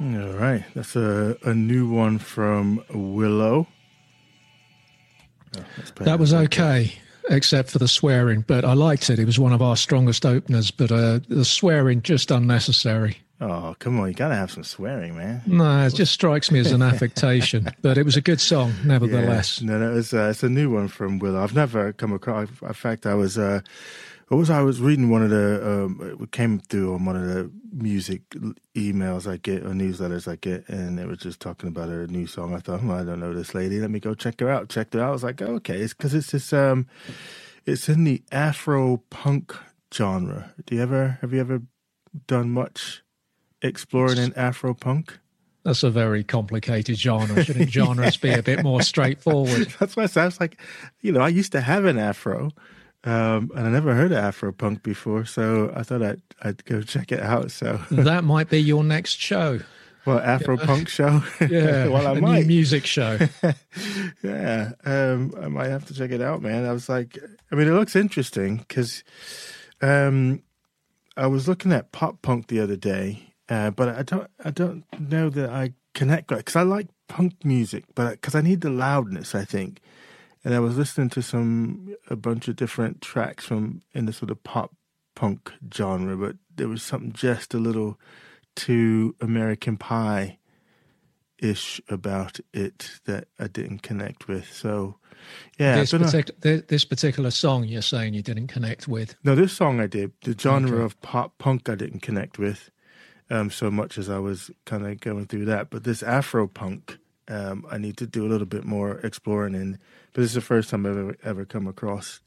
All right, that's a, a new one from Willow. Oh, that was okay, except for the swearing, but I liked it. It was one of our strongest openers, but uh, the swearing just unnecessary. Oh, come on. You got to have some swearing, man. No, it just strikes me as an affectation, but it was a good song, nevertheless. Yeah. No, no, it's, uh, it's a new one from Willow. I've never come across, in fact, I was, uh, what was I was reading one of the, um, it came through on one of the music emails I get or newsletters I get, and it was just talking about a new song. I thought, well, I don't know this lady. Let me go check her out. Checked her out. I was like, oh, okay. It's because it's this, um, it's in the Afro punk genre. Do you ever, have you ever done much? exploring in Afro punk? That's a very complicated genre. Shouldn't genres be a bit more straightforward? That's why I sounds like, you know, I used to have an Afro, um, and I never heard of Afro punk before, so I thought I'd, I'd go check it out. So that might be your next show. Well, Afro punk show. Yeah, well, I a might music show. yeah, um, I might have to check it out, man. I was like, I mean, it looks interesting because um, I was looking at pop punk the other day, uh, but I don't I don't know that I connect because I like punk music, but because I need the loudness, I think. And I was listening to some a bunch of different tracks from in the sort of pop punk genre, but there was something just a little too American Pie ish about it that I didn't connect with. So, yeah, this, partic- this particular song you're saying you didn't connect with. No, this song I did. The genre okay. of pop punk I didn't connect with um, so much as I was kind of going through that. But this Afro punk, um, I need to do a little bit more exploring in. But this is the first time I've ever, ever come across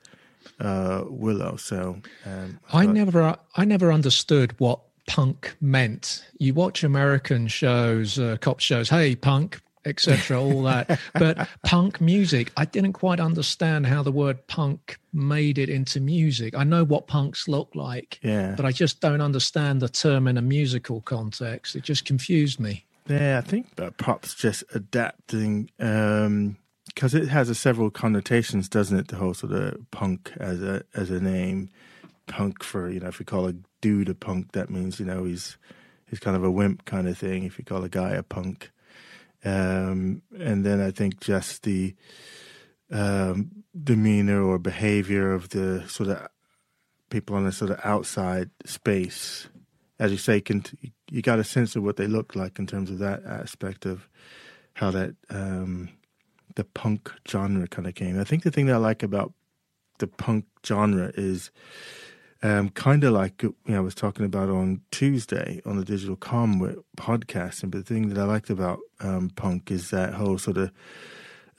uh, Willow. So um, I, I never, I never understood what punk meant. You watch American shows, uh, cop shows. Hey, punk, etc., all that. but punk music, I didn't quite understand how the word punk made it into music. I know what punks look like, yeah. but I just don't understand the term in a musical context. It just confused me. Yeah, I think that pop's just adapting because um, it has a several connotations, doesn't it? The whole sort of punk as a as a name, punk for you know if we call a dude a punk, that means you know he's he's kind of a wimp kind of thing. If you call a guy a punk, um, and then I think just the um, demeanor or behavior of the sort of people on the sort of outside space, as you say, you got a sense of what they look like in terms of that aspect of how that um, the punk genre kind of came. I think the thing that I like about the punk genre is um, kind of like you know, I was talking about on Tuesday on the Digital Com podcast. And the thing that I liked about um, punk is that whole sort of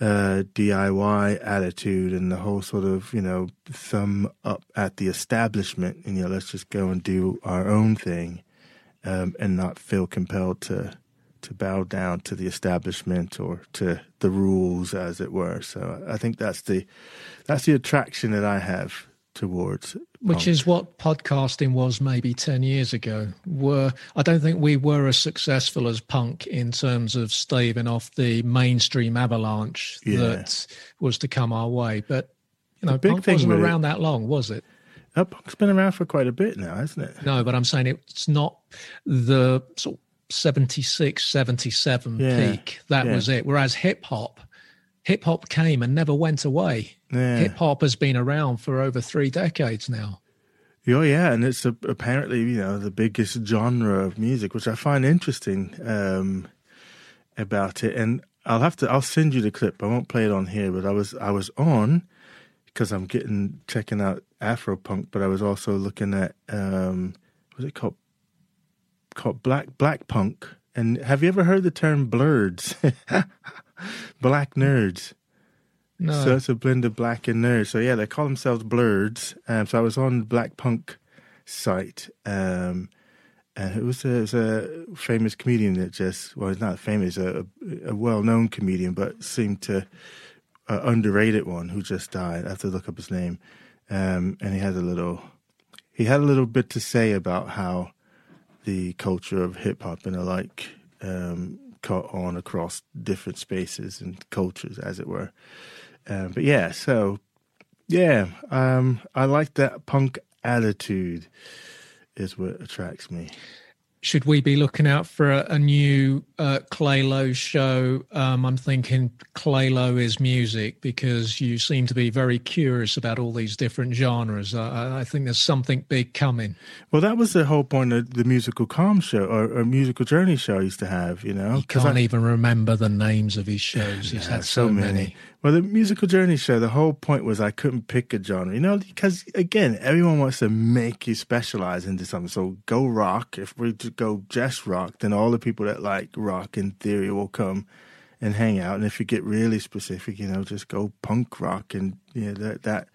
uh, DIY attitude and the whole sort of you know thumb up at the establishment and you know let's just go and do our own thing um, and not feel compelled to to bow down to the establishment or to the rules as it were. So I think that's the that's the attraction that I have towards which is what podcasting was maybe 10 years ago. Were i don't think we were as successful as punk in terms of staving off the mainstream avalanche yeah. that was to come our way. But you know punk wasn't around it, that long was it? Uh, punk's been around for quite a bit now hasn't it? No but i'm saying it's not the sort of 76 77 yeah. peak. That yeah. was it. Whereas hip hop hip hop came and never went away. Yeah. Hip hop has been around for over three decades now. Oh yeah, and it's a, apparently you know the biggest genre of music, which I find interesting um, about it. And I'll have to I'll send you the clip. I won't play it on here, but I was I was on because I'm getting checking out Afro punk, but I was also looking at um, what's it called called black black punk. And have you ever heard the term Blurds? Black Nerds. No. So it's a blend of black and nerds. So yeah, they call themselves Blurds. Um, so I was on Black Punk site. Um, and it was, a, it was a famous comedian that just, well, he's not famous, a, a well known comedian, but seemed to, uh, underrated one who just died. I have to look up his name. Um, and he had a little, he had a little bit to say about how the culture of hip hop and the like um, caught on across different spaces and cultures, as it were. Um, but yeah, so yeah, um, I like that punk attitude. Is what attracts me. Should we be looking out for a, a new uh, Claylo show? Um, I'm thinking Claylo is music because you seem to be very curious about all these different genres. I, I think there's something big coming. Well, that was the whole point of the musical calm show or, or musical journey show I used to have. You know, you can't I, even remember the names of his shows. He's yeah, had so, so many. many. Well, the musical journey show, the whole point was I couldn't pick a genre, you know, because again, everyone wants to make you specialize into something. So go rock. If we go just rock, then all the people that like rock in theory will come and hang out. And if you get really specific, you know, just go punk rock, and you know that that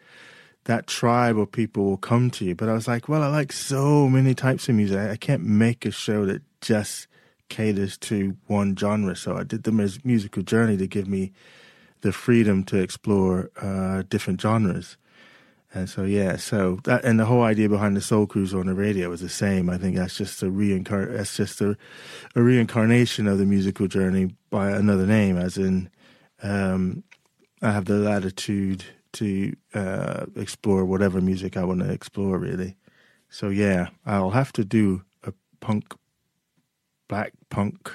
that tribe of people will come to you. But I was like, well, I like so many types of music. I can't make a show that just caters to one genre. So I did the musical journey to give me the freedom to explore uh, different genres. And so, yeah, so that and the whole idea behind the Soul Cruise on the radio was the same. I think that's just a reincarn that's just a, a reincarnation of the musical journey by another name, as in um, I have the latitude to uh, explore whatever music I want to explore, really. So yeah, I'll have to do a punk, black punk,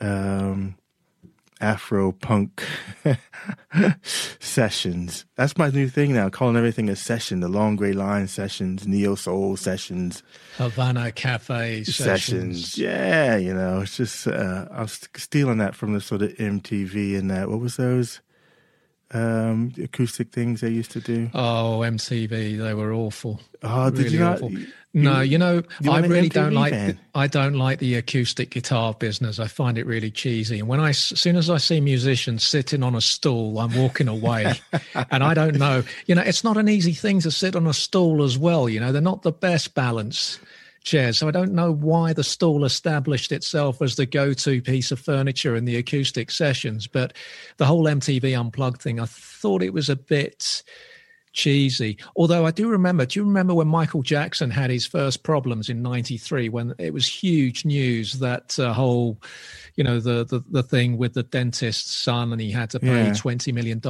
um, Afro punk sessions. That's my new thing now, calling everything a session. The Long Gray Line sessions, Neo Soul sessions, Havana Cafe sessions. sessions. Yeah, you know, it's just uh, I was stealing that from the sort of MTV and that. What was those? Um, acoustic things they used to do? Oh, MTV, they were awful. Oh, did really you not? You, no, you know, you I really don't like. The, I don't like the acoustic guitar business. I find it really cheesy. And when I, as soon as I see musicians sitting on a stool, I'm walking away. and I don't know. You know, it's not an easy thing to sit on a stool as well. You know, they're not the best balance chairs. So I don't know why the stall established itself as the go-to piece of furniture in the acoustic sessions, but the whole MTV Unplugged thing, I thought it was a bit cheesy. Although I do remember, do you remember when Michael Jackson had his first problems in 93 when it was huge news that uh, whole, you know, the, the, the thing with the dentist's son and he had to pay yeah. $20 million.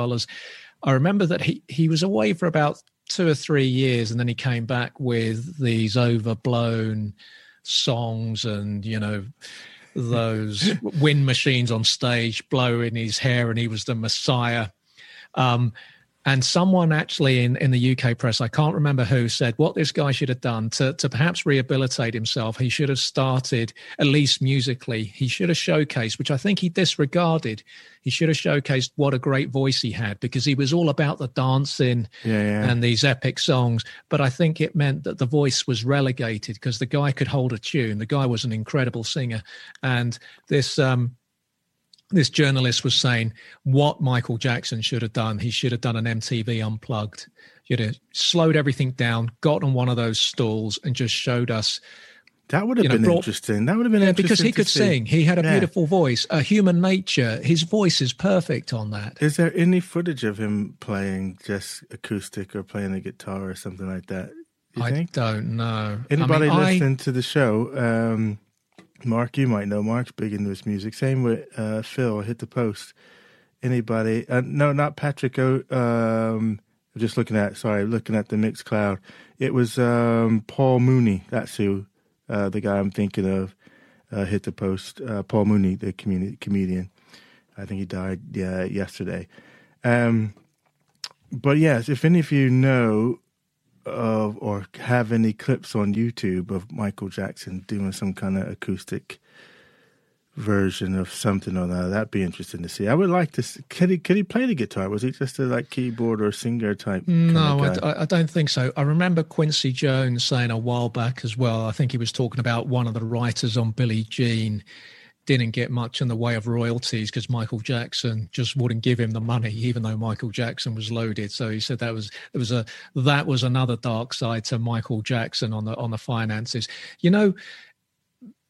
I remember that he, he was away for about two or three years, and then he came back with these overblown songs and you know those wind machines on stage blowing his hair, and he was the Messiah. Um, and someone actually in, in the UK press, I can't remember who, said what this guy should have done to, to perhaps rehabilitate himself. He should have started, at least musically, he should have showcased, which I think he disregarded. He should have showcased what a great voice he had because he was all about the dancing yeah, yeah. and these epic songs. But I think it meant that the voice was relegated because the guy could hold a tune. The guy was an incredible singer. And this, um, this journalist was saying what Michael Jackson should have done. He should have done an MTV unplugged. You'd have slowed everything down, got on one of those stalls, and just showed us. That would have you know, been brought, interesting. That would have been yeah, because he could see. sing. He had a yeah. beautiful voice. A human nature. His voice is perfect on that. Is there any footage of him playing just acoustic or playing a guitar or something like that? I think? don't know. Anybody I mean, listening I, to the show? Um, Mark, you might know. Mark's big into his music. Same with uh, Phil. Hit the post. Anybody? Uh, no, not Patrick. O, um, just looking at. Sorry, looking at the Mixcloud. It was um, Paul Mooney. That's who. Uh, the guy I'm thinking of. Uh, hit the post. Uh, Paul Mooney, the community, comedian. I think he died yesterday. Um, but yes, if any of you know of or have any clips on YouTube of Michael Jackson doing some kind of acoustic version of something or that. That'd be interesting to see. I would like to. See, could he could he play the guitar? Was he just a like keyboard or singer type? No, I, I, don't think so. I remember Quincy Jones saying a while back as well. I think he was talking about one of the writers on Billie Jean didn't get much in the way of royalties because Michael Jackson just wouldn't give him the money, even though Michael Jackson was loaded. So he said that was it was a that was another dark side to Michael Jackson on the on the finances. You know,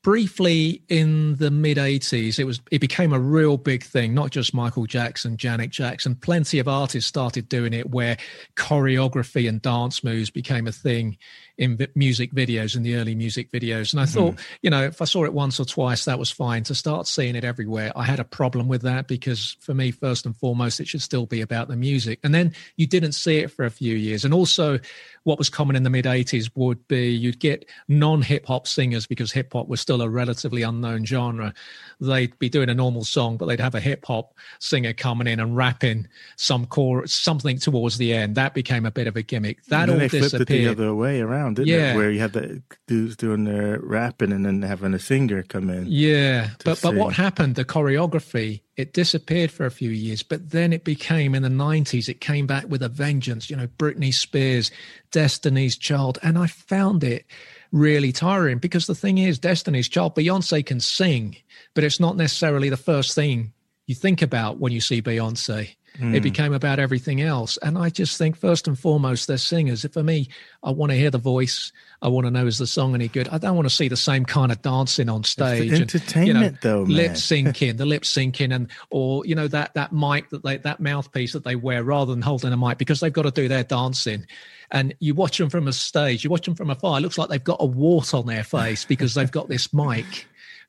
briefly in the mid 80s it was it became a real big thing not just michael jackson janet jackson plenty of artists started doing it where choreography and dance moves became a thing in music videos in the early music videos and i thought mm. you know if i saw it once or twice that was fine to start seeing it everywhere i had a problem with that because for me first and foremost it should still be about the music and then you didn't see it for a few years and also what was common in the mid 80s would be you'd get non hip hop singers because hip hop was still a relatively unknown genre. They'd be doing a normal song, but they'd have a hip hop singer coming in and rapping some core something towards the end. That became a bit of a gimmick. That all they disappeared. the other way around, didn't Yeah. it? Where you had the dudes doing their rapping and then having a singer come in. Yeah, but but what happened? The choreography it disappeared for a few years, but then it became in the nineties. It came back with a vengeance. You know, Britney Spears, Destiny's Child, and I found it really tiring because the thing is, Destiny's Child, Beyonce can sing, but it's not necessarily the first thing you think about when you see Beyonce. Hmm. It became about everything else. And I just think, first and foremost, they're singers. For me, I want to hear the voice. I want to know is the song any good. I don't want to see the same kind of dancing on stage. and, entertainment, though, man. Lip syncing, the lip syncing, and or you know that that mic that they that mouthpiece that they wear rather than holding a mic because they've got to do their dancing. And you watch them from a stage, you watch them from afar. It looks like they've got a wart on their face because they've got this mic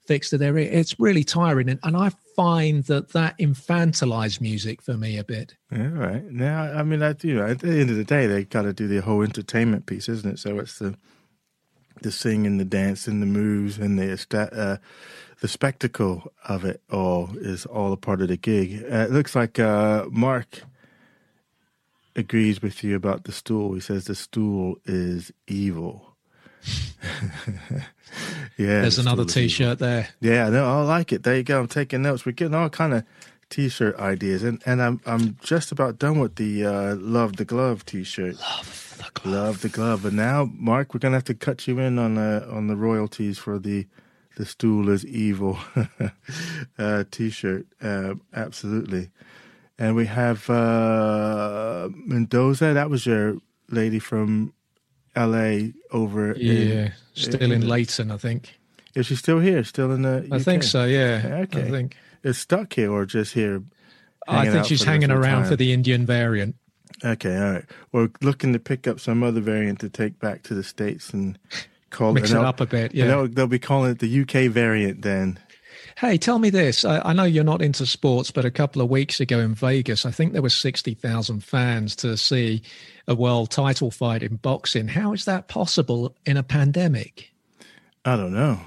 fixed to their ear. It's really tiring, and, and I find that that infantilized music for me a bit. Yeah, right. Now, I mean, I do. At the end of the day, they got to do the whole entertainment piece, isn't it? So it's the the singing, the dancing, the moves, and the uh, the spectacle of it all is all a part of the gig. Uh, it looks like uh, Mark agrees with you about the stool. He says the stool is evil. yeah, There's another evil. T-shirt there. Yeah, no, I like it. There you go. I'm taking notes. We're getting all kind of t-shirt ideas, and and I'm I'm just about done with the uh, love the glove t-shirt. Love the glove. Love the glove. And now, Mark, we're gonna have to cut you in on uh, on the royalties for the the stool is evil uh, t-shirt. Uh, absolutely. And we have uh, Mendoza. That was your lady from L.A. over. in- Yeah, still in Leighton, I think. is she still here? Still in the? I think so. Yeah. Okay. I think. is stuck here or just here? I think she's hanging rest of the around time? for the Indian variant. Okay, all right. We're looking to pick up some other variant to take back to the states and call Mix and it up a bit. Yeah. they'll, they'll be calling it the UK variant then. Hey, tell me this. I, I know you're not into sports, but a couple of weeks ago in Vegas, I think there were 60,000 fans to see a world title fight in boxing. How is that possible in a pandemic? I don't know.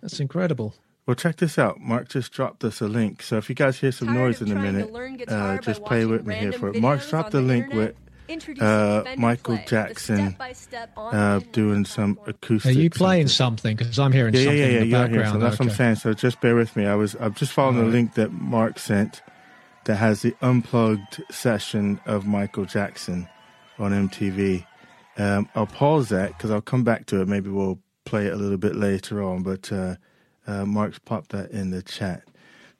That's incredible. Well, check this out. Mark just dropped us a link. So if you guys hear some Tired noise in a minute, uh, just play with me here for it. Mark's videos dropped the the link internet? with Introducing uh, Michael Play, Jackson uh, doing some acoustic. Are you playing something. something? Because I'm hearing Yeah, yeah, something yeah, yeah. in the You're here. So background. that's what I'm saying. So just bear with me. I was I'm just following the link that Mark sent that has the unplugged session of Michael Jackson on MTV. Um, I'll pause that because I'll come back to it. Maybe we'll play it a little bit later on. But uh, uh, Mark's popped that in the chat.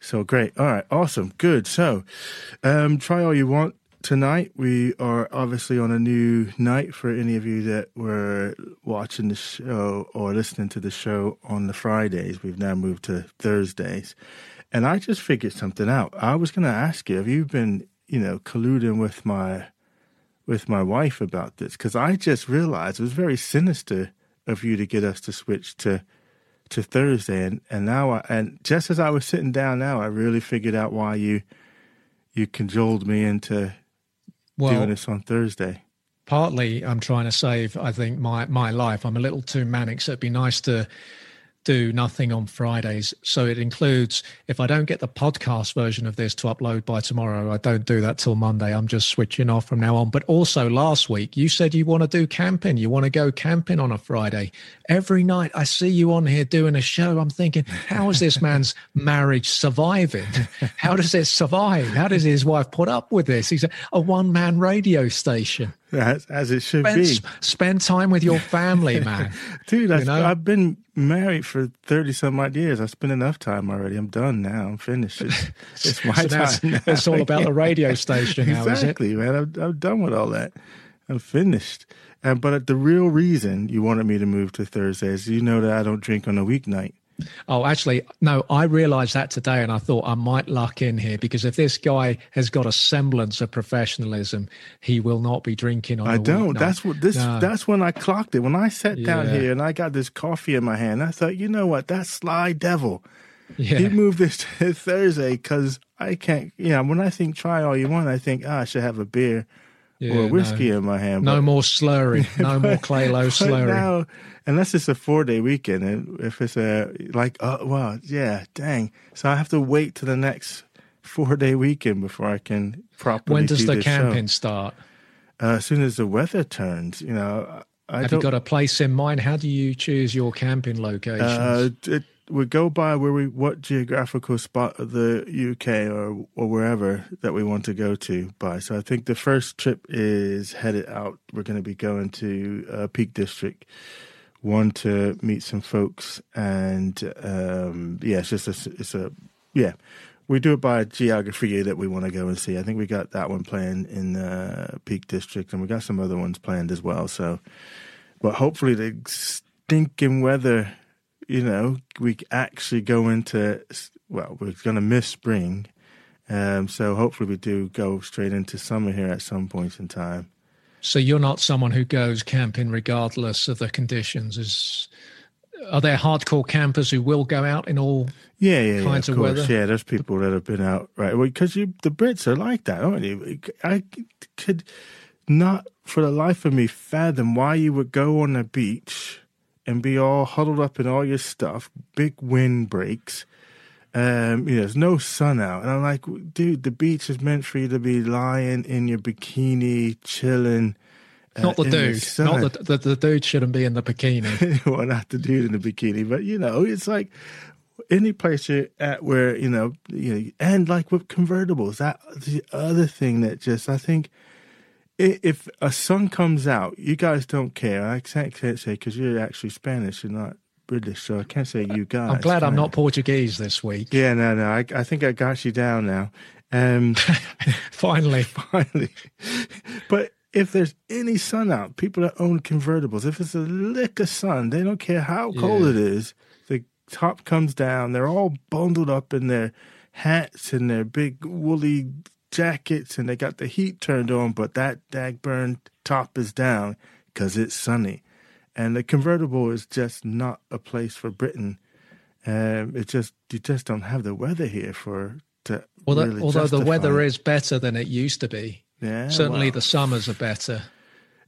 So great. All right. Awesome. Good. So um, try all you want. Tonight we are obviously on a new night for any of you that were watching the show or listening to the show on the Fridays. We've now moved to Thursdays. And I just figured something out. I was going to ask you, have you been, you know, colluding with my with my wife about this because I just realized it was very sinister of you to get us to switch to to Thursday, and and now I, and just as I was sitting down now, I really figured out why you you cajoled me into doing this on Thursday. partly I'm trying to save, I think, my, my life. I'm a little too manic, so it'd be nice to do nothing on Fridays. So it includes if I don't get the podcast version of this to upload by tomorrow, I don't do that till Monday. I'm just switching off from now on. But also last week, you said you want to do camping. You want to go camping on a Friday. Every night I see you on here doing a show. I'm thinking, how is this man's marriage surviving? How does it survive? How does his wife put up with this? He's a, a one man radio station. As, as it should Spend, be, spend time with your family, man. dude. I, you know? I've been married for thirty some odd years. I've spent enough time already. I'm done now. I'm finished. It's, it's my So time. it's all about the radio station now, is it? exactly, man. I'm, I'm done with all that. I'm finished. And but the real reason you wanted me to move to Thursday is you know that I don't drink on a weeknight. Oh, actually, no, I realized that today and I thought I might luck in here because if this guy has got a semblance of professionalism, he will not be drinking on I don't. weeknight. That's what this. No. That's when I clocked it. When I sat down here and I got this coffee in my hand, I thought, you know what? That sly devil. yeah. He moved this to Thursday because I can't. You know, when I think try all you want, I think ah, I should have a beer Yeah, or whiskey no. in my hand. No but- more slurring. No more clay low but slurring. now, unless it's a four day weekend, and if it's a like, oh well, yeah, dang. So I have to wait to the next four day weekend before I can properly. when does do the camping Show. start? Uh, as soon as the weather turns, you know, I Have you got a place in mind? How do you choose your camping locations? uh, it, we go by where we what geographical spot of the UK or or wherever that we want to go to by. So I think the first trip is headed out. We're going to be going to uh, Peak District. One to meet some folks, and um, yeah, it's just a, it's a yeah. We do it by geography that we want to go and see. I think we got that one planned in uh, Peak District, and we got some other ones planned as well. So, but hopefully the stinking weather you know, we actually go into, well, we're going to miss spring. Um, so hopefully we do go straight into summer here at some point in time. So you're not someone who goes camping regardless of the conditions. Is are there hardcore campers who will go out in all? Yeah, yeah, yeah, of of course. weather. Yeah, there's people that have been out, right? Because you, the Brits are like that, aren't you? I could not for the life of me fathom why you would go on a beach and be all huddled up in all your stuff, big wind breaks. Um, you know, there's no sun out. And I'm like, dude, the beach is meant for you to be lying in your bikini, chilling. uh, Not the dude. sun. not the, the the dude shouldn't be in the bikini. well, not the dude in the bikini, but you know, it's like any place you're at where you know, you know, and like with convertibles, that the other thing that just I think if a sun comes out, you guys don't care. I can't, can't say because you're actually Spanish, you're not British, so I can't say you guys. I'm glad I'm not Portuguese this week. Yeah, no, no. I, I think I got you down now. Um, Finally, finally. But if there's any sun out, people that own convertibles, if it's a lick of sun, they don't care how cold Yeah. it is. The top comes down. They're all bundled up in their hats and their big woolly jackets, and they got the heat turned on, but that dag burn top is down because it's sunny. And the convertible is just not a place for Britain. Um, it just you just don't have the weather here for to although really although the weather it. is better than it used to be. yeah, Certainly, well. the summers are better.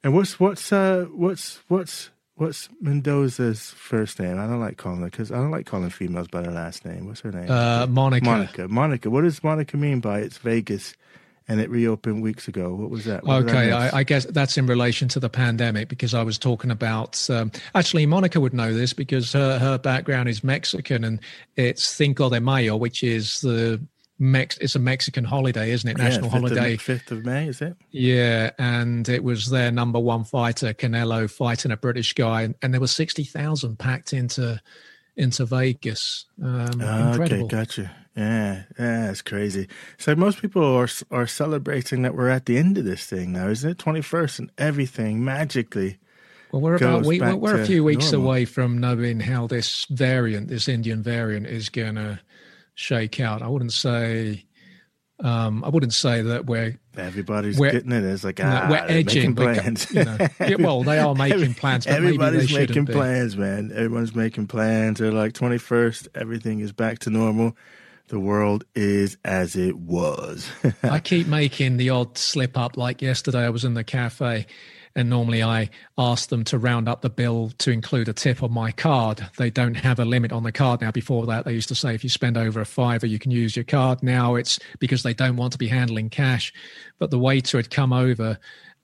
And what's what's uh what's what's what's Mendoza's first name? I don't like calling her because I don't like calling females by their last name. What's her name? Uh, Monica. Monica. Monica. What does Monica mean by it's Vegas and it reopened weeks ago? What was that? What Okay, miss? I, I guess that's in relation to the pandemic because I was talking about. Um, actually, Monica would know this because her, her background is Mexican and it's Cinco de Mayo, which is the Mex. It's a Mexican holiday, isn't it? Yeah, National 5th holiday. May- Fifth of May, is it? Yeah, and it was their number one fighter, Canelo, fighting a British guy, and, and there were sixty thousand packed into into Vegas. Um, Ah, incredible. Okay, gotcha. Yeah, yeah, it's crazy. So most people are are celebrating that we're at the end of this thing now, isn't it? Twenty first and everything magically. Well, we're about we, back we're, we're a few weeks normal. away from knowing how this variant, this Indian variant, is going to shake out. I wouldn't say, um, I wouldn't say that we're Everybody's We're- getting it. It's like no, ah, we're edging. making but, plans. you know, yeah, well, they are making plans, Everybody's making be. plans, man. Everyone's making plans. They're like twenty first. Everything is back to normal. The world is as it was. I keep making the odd slip up. Like yesterday, I was in the cafe, and normally I ask them to round up the bill to include a tip on my card. They don't have a limit on the card now. Before that, they used to say if you spend over a fiver, you can use your card. Now it's because they don't want to be handling cash. But the waiter had come over.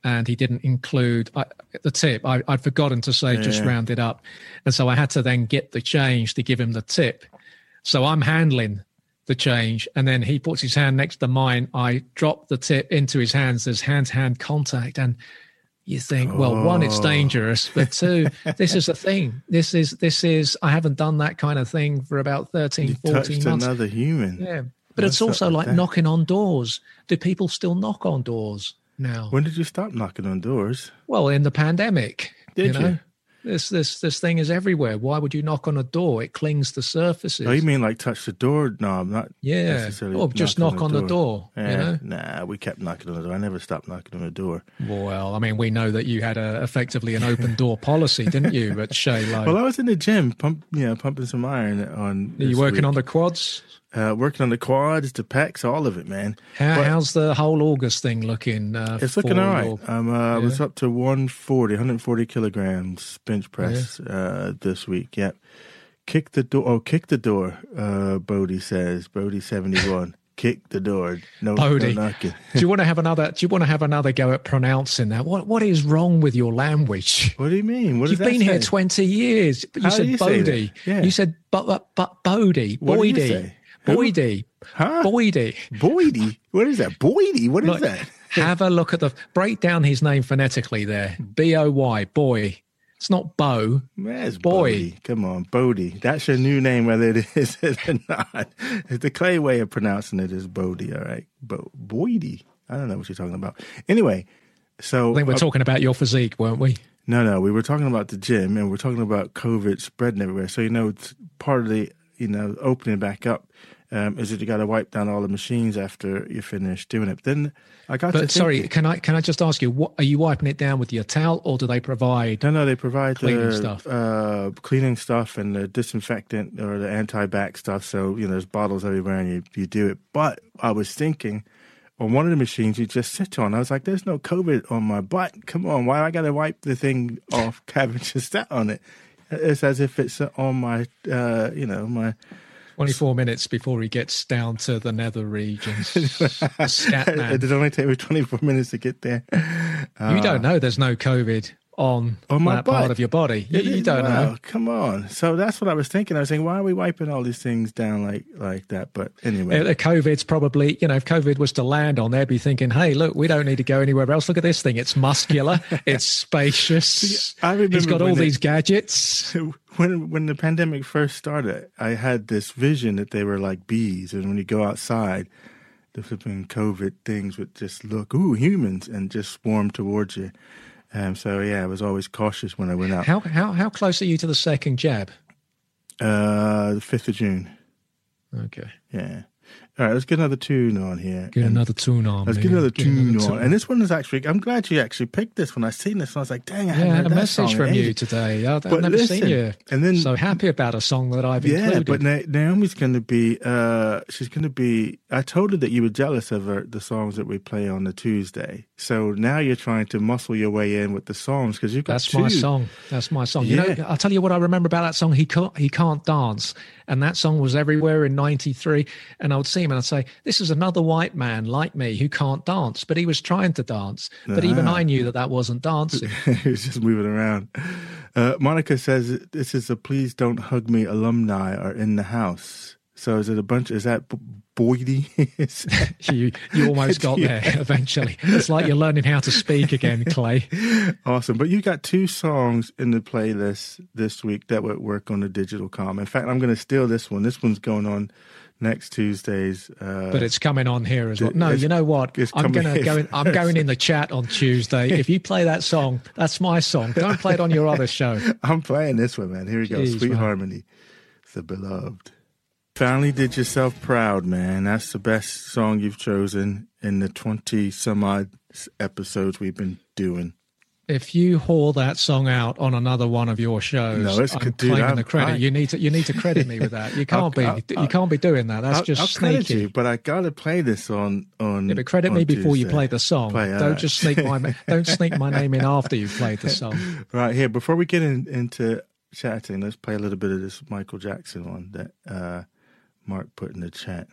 And he didn't include I, the tip. I, I'd forgotten to say just round it up, and so I had to then get the change to give him the tip. So I'm handling the change and then he puts his hand next to mine i drop the tip into his hands there's hand to hand contact and you think well one it's Oh. dangerous but two this is a thing this is this is i haven't done that kind of thing for about 13 you 14 touched months another human. yeah but it's also like that? knocking on doors do people still knock on doors now When did you stop knocking on doors? well in the pandemic Did you you? This this this thing is everywhere why would you knock on a door it clings to surfaces Oh, you mean like touch the door knob, not yeah necessarily or just knock on the door, Yeah, you know Nah, we kept knocking on the door. I never stopped knocking on the door. Well, I mean, we know that you had a, effectively an open door policy, didn't you, at Shay Low? Well, I was in the gym, pump, know, pumping some iron on. Are you working week. on the quads? Uh, working on the quads, the pecs, all of it, man. How, But- how's the whole August thing looking? Uh, It's looking all right. your- Um, uh, I was up to 140, 140 kilograms bench press uh, this week. Yep. Kick the door. Oh, kick the door. Uh, Bodie says. Bodie seventy one. kick the door. No, Bodie. no knocking. do you want to have another? Do you want to have another go at pronouncing that? What What is wrong with your language? What do you mean? What You've been here twenty years. But you How said you? Bodie. Yeah. You said but but, but Bodie. What do you Boydie. Huh? Boydie. Boydie. What is that? Boydie. What is Look, that? have a look at the break down his name phonetically there. B O Y. Boy. It's not Bo. That's Boy. Come on, Bodie. That's your new name, whether it is or not. The clay way of pronouncing it is Bodie. All right, Bo- Boydie. I don't know what you're talking about. Anyway, so I think we're uh, talking about your physique, weren't we? No, no, we were talking about the gym and we're talking about COVID spreading everywhere. So, you know, it's part of the, you know, opening back up um, is that you got to wipe down all the machines after you finish doing it. Then I got to But sorry, thinking- can I can I just ask you, what are you wiping it down with your towel, or do they provide? No, no, they provide Cleaning the stuff. Uh, cleaning stuff and the disinfectant or the anti-bac stuff. So, you know, there's bottles everywhere and you, you do it. But I was thinking on one of the machines you just sit on, I was like, there's no COVID on my butt. Come on, why I got to wipe the thing off having just sat on it? It's as if it's on my, uh, you know, my. 24 minutes before he gets down to the nether regions. It did only take me 24 minutes to get there. You don't know there's no COVID on, On my that part of your body. You, you don't wow, know. Come on. So that's what I was thinking. I was saying, why are we wiping all these things down like like that? But anyway, Uh, COVID's probably, you know, if COVID was to land on there, be thinking, hey, look, we don't need to go anywhere else. Look at this thing. It's muscular, it's spacious. I remember He's got all they- these gadgets. when when the pandemic first started, I had this vision that they were like bees, and when you go outside, the flipping COVID things would just look, ooh, humans, and just swarm towards you. Um, so yeah, I was always cautious when I went out. How, how, how close are you to the second jab? Uh, the fifth of June. Okay. Yeah. All right, let's get another tune on here. Get And- another tune on. Let's man. get another Get tune another on. And this one is actually, I'm glad you actually picked this one. I seen this and I was like, dang, I Yeah, had a message from you today. I've, I've But never listen, seen you and then- so happy about a song that I've Yeah, included. but Na- Naomi's going to be. Uh, she's going to be. I told her that you were jealous of her, the songs that we play on the Tuesday. So now you're trying to muscle your way in with the songs because you've got That's two. my song. That's my song. You Yeah. know, I'll tell you what I remember about that song. He can't, he can't dance, and that song was everywhere in '93. And I would see him and I'd say, "This is another white man like me who can't dance," but he was trying to dance. But even Ah. I knew that that wasn't dancing. he was just moving around. Uh, Monica says this is a "Please Don't Hug Me" alumni are in the house. So is it a bunch? Is that Boydie? Is you you almost got Yeah. there eventually. It's like you're learning how to speak again, Clay. awesome. But you got two songs in the playlist this week that would work on the digital com. In fact, I'm going to steal this one. This one's going on next Tuesdays. Uh, But it's coming on here as well. No, you know what? I'm gonna in go. In, I'm going in the chat on Tuesday. If you play that song, that's my song. Don't play it on your other show. I'm playing this one, man. Here we go. Sweet man. Harmony, the beloved. Finally did yourself proud, man. That's the best song you've chosen in the 20 some odd episodes we've been doing. If you haul that song out on another one of your shows, No, it's I'm claiming I'm- the credit. I- you need to you need to credit me with that. You can't I'll- be I'll- you can't be doing that. That's I'll, just I'll sneaky. you, but I gotta play this on on. Yeah, but credit on me before you play the song. Play, don't right. just sneak my don't sneak my name in after you've played the song. Right here, before we get in, into chatting, let's play a little bit of this Michael Jackson one that uh, Mark put in the chat.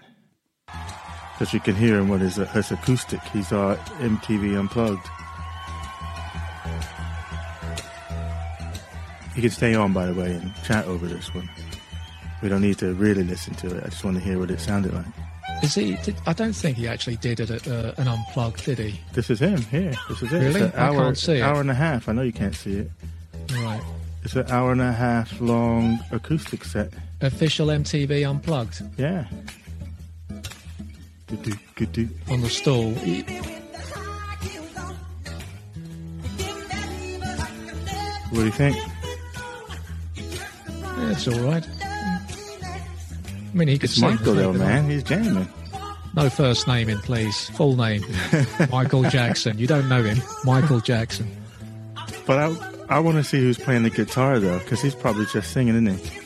Because you can hear him with his, uh, his acoustic. He's uh, MTV Unplugged. You can stay on, by the way, and chat over this one. We don't need to really listen to it. I just want to hear what it sounded like. Is he? Did, I don't think he actually did it at uh, an unplugged, did he? This is him here. This is it. Really? It's an I hour, can't see it. hour and a half. I know you can't see it. Right. It's an hour and a half long acoustic set. Official MTV unplugged Yeah. Good do, good do. on the stall. He- What do you think? yeah, it's all right. I mean, he could It's sing, Michael though, man. He's jamming. No first name in, please. Full name. Michael Jackson. You don't know him. Michael Jackson. But I, I want to see who's playing the guitar though, because he's probably just singing, isn't he?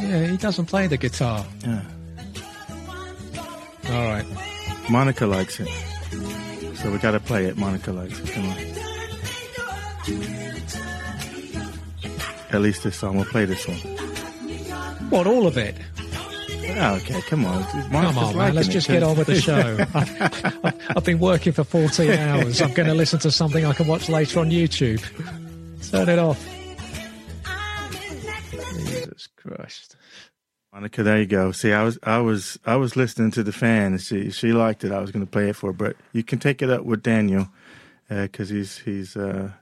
Yeah, he doesn't play the guitar. Yeah. All right. Monica likes it. So we got to play it. Monica likes it. Come on. At least this song. We'll play this one. What, all of it? Oh, okay, come on. Come on, man. Let's just get on with the show. I've, I've been working for 14 hours. I'm going to listen to something I can watch later on YouTube. Turn it off. Monica, there you go. See, I was, I was, I was listening to the fan, and she, she liked it. I was going to play it for her, but you can take it up with Daniel, because he's, he's, uh,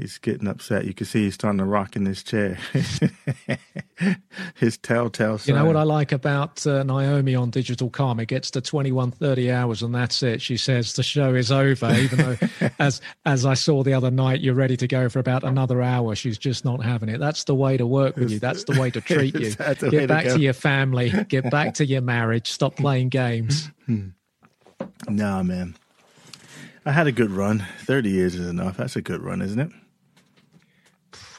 he's getting upset. You can see he's starting to rock in his chair. his telltale sign. You know what I like about uh, Naomi on Digital Calm? It gets to 21, 30 hours and that's it. She says the show is over, even though, as as I saw the other night, you're ready to go for about another hour. She's just not having it. That's the way to work with you. That's the way to treat you. Is that the way to Get back go? to your family. Get back to your marriage. Stop playing games. Nah, man. I had a good run. Thirty years is enough. That's a good run, isn't it?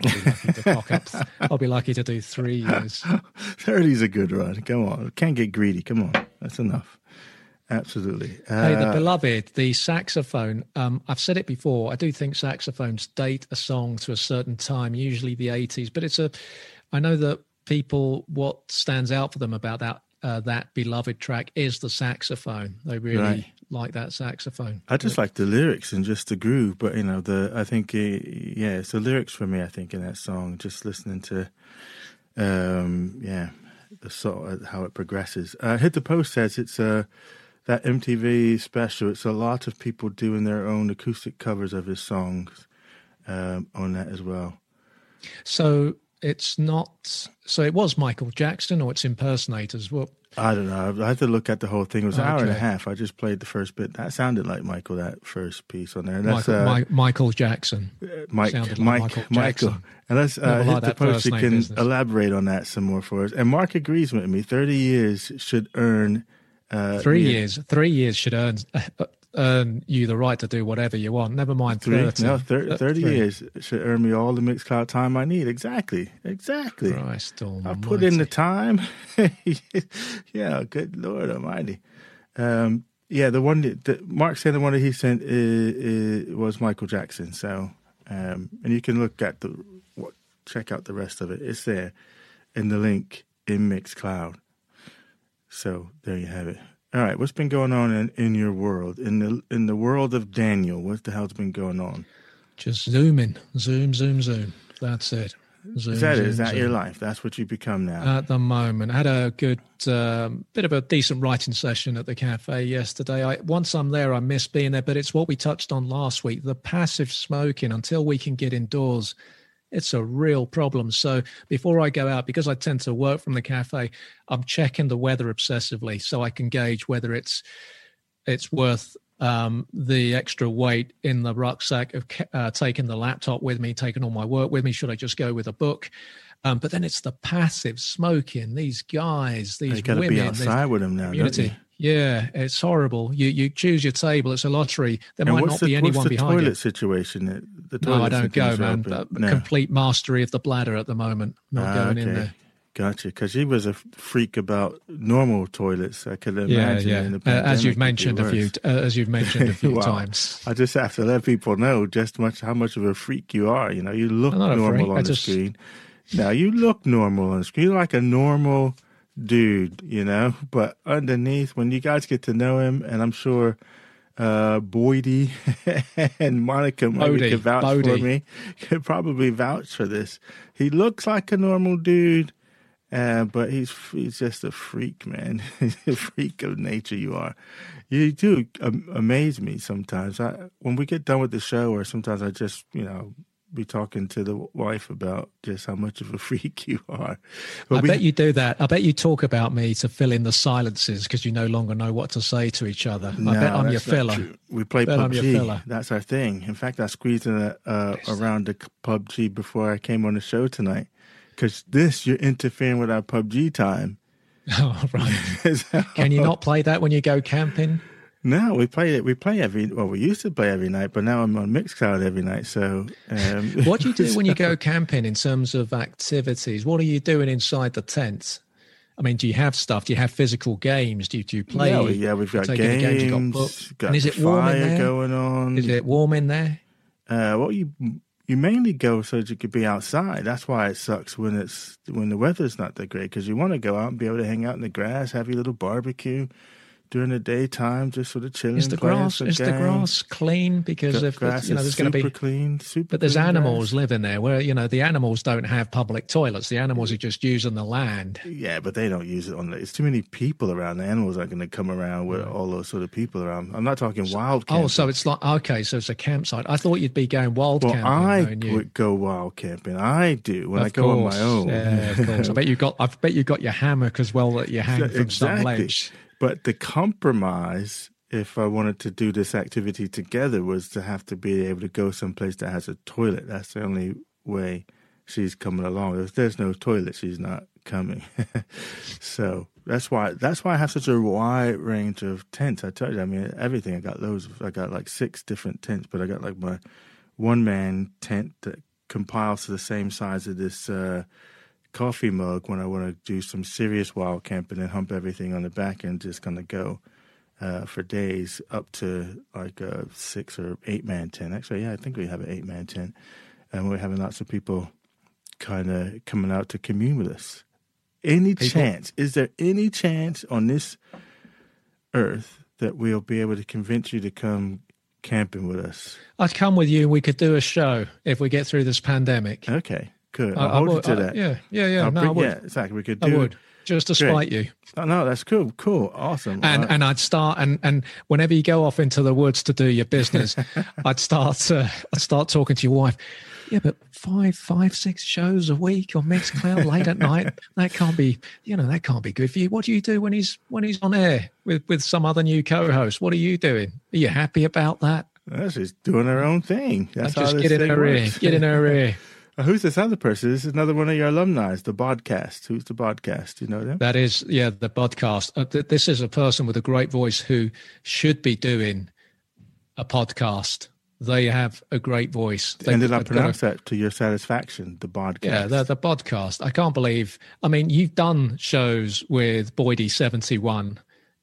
I'll be lucky to cock up. I'll be lucky to do three years. Thirty's a good run. Come on, can't get greedy. Come on, that's enough. Absolutely. Hey, the Uh, beloved, the saxophone. Um, I've said it before. I do think saxophones date a song to a certain time, usually the eighties. But it's a. I know that people. What stands out for them about that uh, that beloved track is the saxophone. They really Right. Like that saxophone. I just like the lyrics and just the groove, but you know, the I think uh, yeah, it's the lyrics for me. I think in that song, just listening to, um, yeah, the sort of how it progresses. Uh, Hit the post says it's uh, that MTV special. It's a lot of people doing their own acoustic covers of his songs um, on that as well. So it's not. So it was Michael Jackson, or it's impersonators. Well, I don't know. I had to look at the whole thing. It was an hour and a half. I just played the first bit. That sounded like Michael. That first piece on there. That's Michael, uh, Mi- Michael Jackson. Mike, like Mike, Michael Michael. And let's uh, hit the post. You can business. elaborate on that some more for us. And Mark agrees with me. Thirty years should earn uh, Three years. Three years should earn earn you the right to do whatever you want. Never mind Three, thirty. no, thir- Uh, thirty three. years should earn me all the Mixcloud time I need. Exactly, exactly. Christ I put in the time. yeah, good Lord Almighty. Um, yeah, the one that, that Mark said the one that he sent uh, uh, was Michael Jackson. So, um, and you can look at the what, check out the rest of it. It's there in the link in Mixcloud. So there you have it. All right, what's been going on in, in your world in the in the world of Daniel? What the hell's been going on? Just zooming, zoom, zoom, zoom. That's it. Zoom, Is that zoom, Is that zoom. your life? That's what you become now. At the moment, I had a good um, bit of a decent writing session at the cafe yesterday. I, once I'm there, I miss being there, but it's what we touched on last week: the passive smoking. Until we can get indoors, it's a real problem. So before I go out, because I tend to work from the cafe, I'm checking the weather obsessively so I can gauge whether it's it's worth um, the extra weight in the rucksack of uh, taking the laptop with me, taking all my work with me. Should I just go with a book? Um, but then it's the passive smoking. These guys, these you got to women, be outside with him now, community. Yeah, it's horrible. You you choose your table. It's a lottery. There And might not the, be anyone the behind toilet you. situation? The- The No, I don't go, man. No. Complete mastery of the bladder at the moment. Not Ah, going in there. Gotcha. Because he was a freak about normal toilets. I could imagine. yeah. In the Uh, as you've mentioned a few, uh, as you've mentioned a few Wow. times. I just have to let people know just much how much of a freak you are. You know, you look I'm not a normal on I the just- screen. Now you look normal on the screen, You're like a normal dude. You know, but underneath, when you guys get to know him, and I'm sure uh Boydie and Monica maybe Bodie, could vouch for me. Could probably vouch for this. He looks like a normal dude. Uh, but he's he's just a freak, man. A freak of nature. You are. You do amaze me sometimes. I, when we get done with the show, or sometimes I just you know be talking to the wife about just how much of a freak you are. But I we, bet you do that. I bet you talk about me to fill in the silences because you no longer know what to say to each other. I bet I'm your filler. true. We play Bet I'm your PUBG. That's our thing. In fact, I squeezed in a, uh, around the PUBG before I came on the show tonight. Because this, you're interfering with our PUBG time. Oh, right. So- Can you not play that when you go camping? No, we play it. We play every. Well, we used to play every night, but now I'm on Mixcloud every night. So, um, What do you do when you go camping in terms of activities? What are you doing inside the tent? I mean, do you have stuff? Do you have physical games? Do you, do you play? Yeah, yeah, we've got games. games, got books? got And is it warm in there? going on. Is it warm in there? Uh, well, you you mainly go so that you could be outside. That's why it sucks when it's when the weather's not that great because you want to go out and be able to hang out in the grass, have your little barbecue during the daytime, just sort of chilling. Is the grass is the grass clean? Because Gra- if grass you know, there's going to super be clean, super. But there's animals grass. living there where, you know, the animals don't have public toilets. The animals are just using the land. Yeah, but they don't use it on. The, it's too many people around. The animals aren't going to come around with all those sort of people around. I'm not talking wild. Oh, so it's like, okay, so it's a campsite. I thought you'd be going wild Well, camping. I would go wild camping. I do when I Of go on my own. Yeah, of course. I bet you got. I bet you got your hammock as well that you hang from some ledge. But the compromise, if I wanted to do this activity together, was to have to be able to go someplace that has a toilet. That's the only way she's coming along. If there's no toilet, she's not coming. so that's why that's why I have such a wide range of tents. I tell you, I mean everything. I got loads. Of, I got like six different tents, but I got like my one man tent that compiles to the same size of this. Uh, coffee mug when I want to do some serious wild camping and hump everything on the back and just kind of go uh, for days up to like a six or eight man tent. Actually, yeah, I think we have an eight man tent, and we're having lots of people kind of coming out to commune with us. Any People- chance? Is there any chance on this earth that we'll be able to convince you to come camping with us? I'd come with you and we could do a show if we get through this pandemic. Okay, good. I- I'll I hold you would- to I- that. yeah, yeah, yeah. I'll no, bring- I would. yeah, exactly. We could I would just to Great. spite you. Oh, no, that's cool. Cool. Awesome. and Uh, and I'd start and and whenever you go off into the woods to do your business, I'd start uh, I'd start talking to your wife. Yeah, but five five six shows a week on Mixcloud late at night that can't be you know that can't be good for you. What do you do when he's when he's on air with with some other new co-host? What are you doing? Are you happy about that? That's just doing her own thing. That's how just this get in thing her ear. works. Get in her ear. Uh, Who's this other person? This is another one of your alumni, the podcast. Who's the podcast? Do you know them? That is, yeah, the podcast. Uh, th- this is a person with a great voice who should be doing a podcast. They have a great voice. They, and did I they've a- pronounce that to your satisfaction? The podcast. Yeah, the, the podcast. I can't believe. I mean, you've done shows with Boydie seventy one,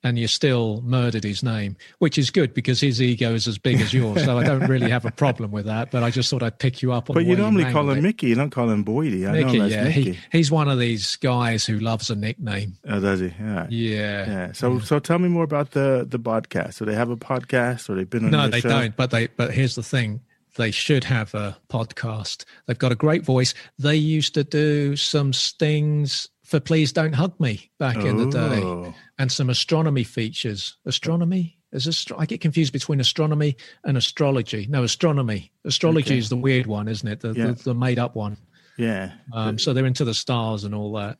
and you still murdered his name, which is good because his ego is as big as yours. so I don't really have a problem with that. But I just thought I'd pick you up on. but you normally call him it. Mickey. You don't call him Boydie. I know Mickey. Yeah, Mickey. he, he's one of these guys who loves a nickname. Oh, does he? Right. Yeah. Yeah. So, so tell me more about the the podcast. So they have a podcast, or they've been on No, they show? don't. But they. But here's the thing: they should have a podcast. They've got a great voice. They used to do some stings for "Please Don't Hug Me" back in the day, Oh. and some astronomy features. Astronomy is astro- I get confused between astronomy and astrology. No, astronomy. Astrology Okay. is the weird one, isn't it? The, Yeah. the, the made up one. Yeah. Um, so they're into the stars and all that.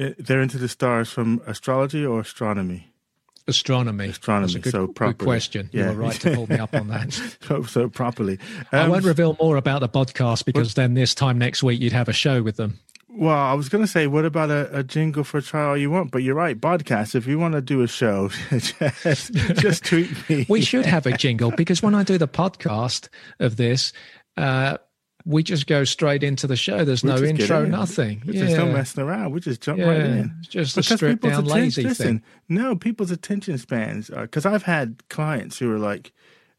Uh, They're into the stars from astrology or astronomy. Astronomy. Astronomy, good, so good properly. question. Yeah. You were right to pull me up on that. So, so properly. I Um, won't reveal more about the podcast because then this time next week you'd have a show with them. Well, I was going to say, what about a, a jingle for Try All You Want? But you're right, podcast. If you want to do a show, just, just tweet me. We should have a jingle because when I do the podcast of this, uh, we just go straight into the show. There's We no intro, in. nothing. We yeah. messing around. We just jump yeah. right in. It's just a Because stripped people's down lazy listen, thing. No, people's attention spans. Because I've had clients who are like,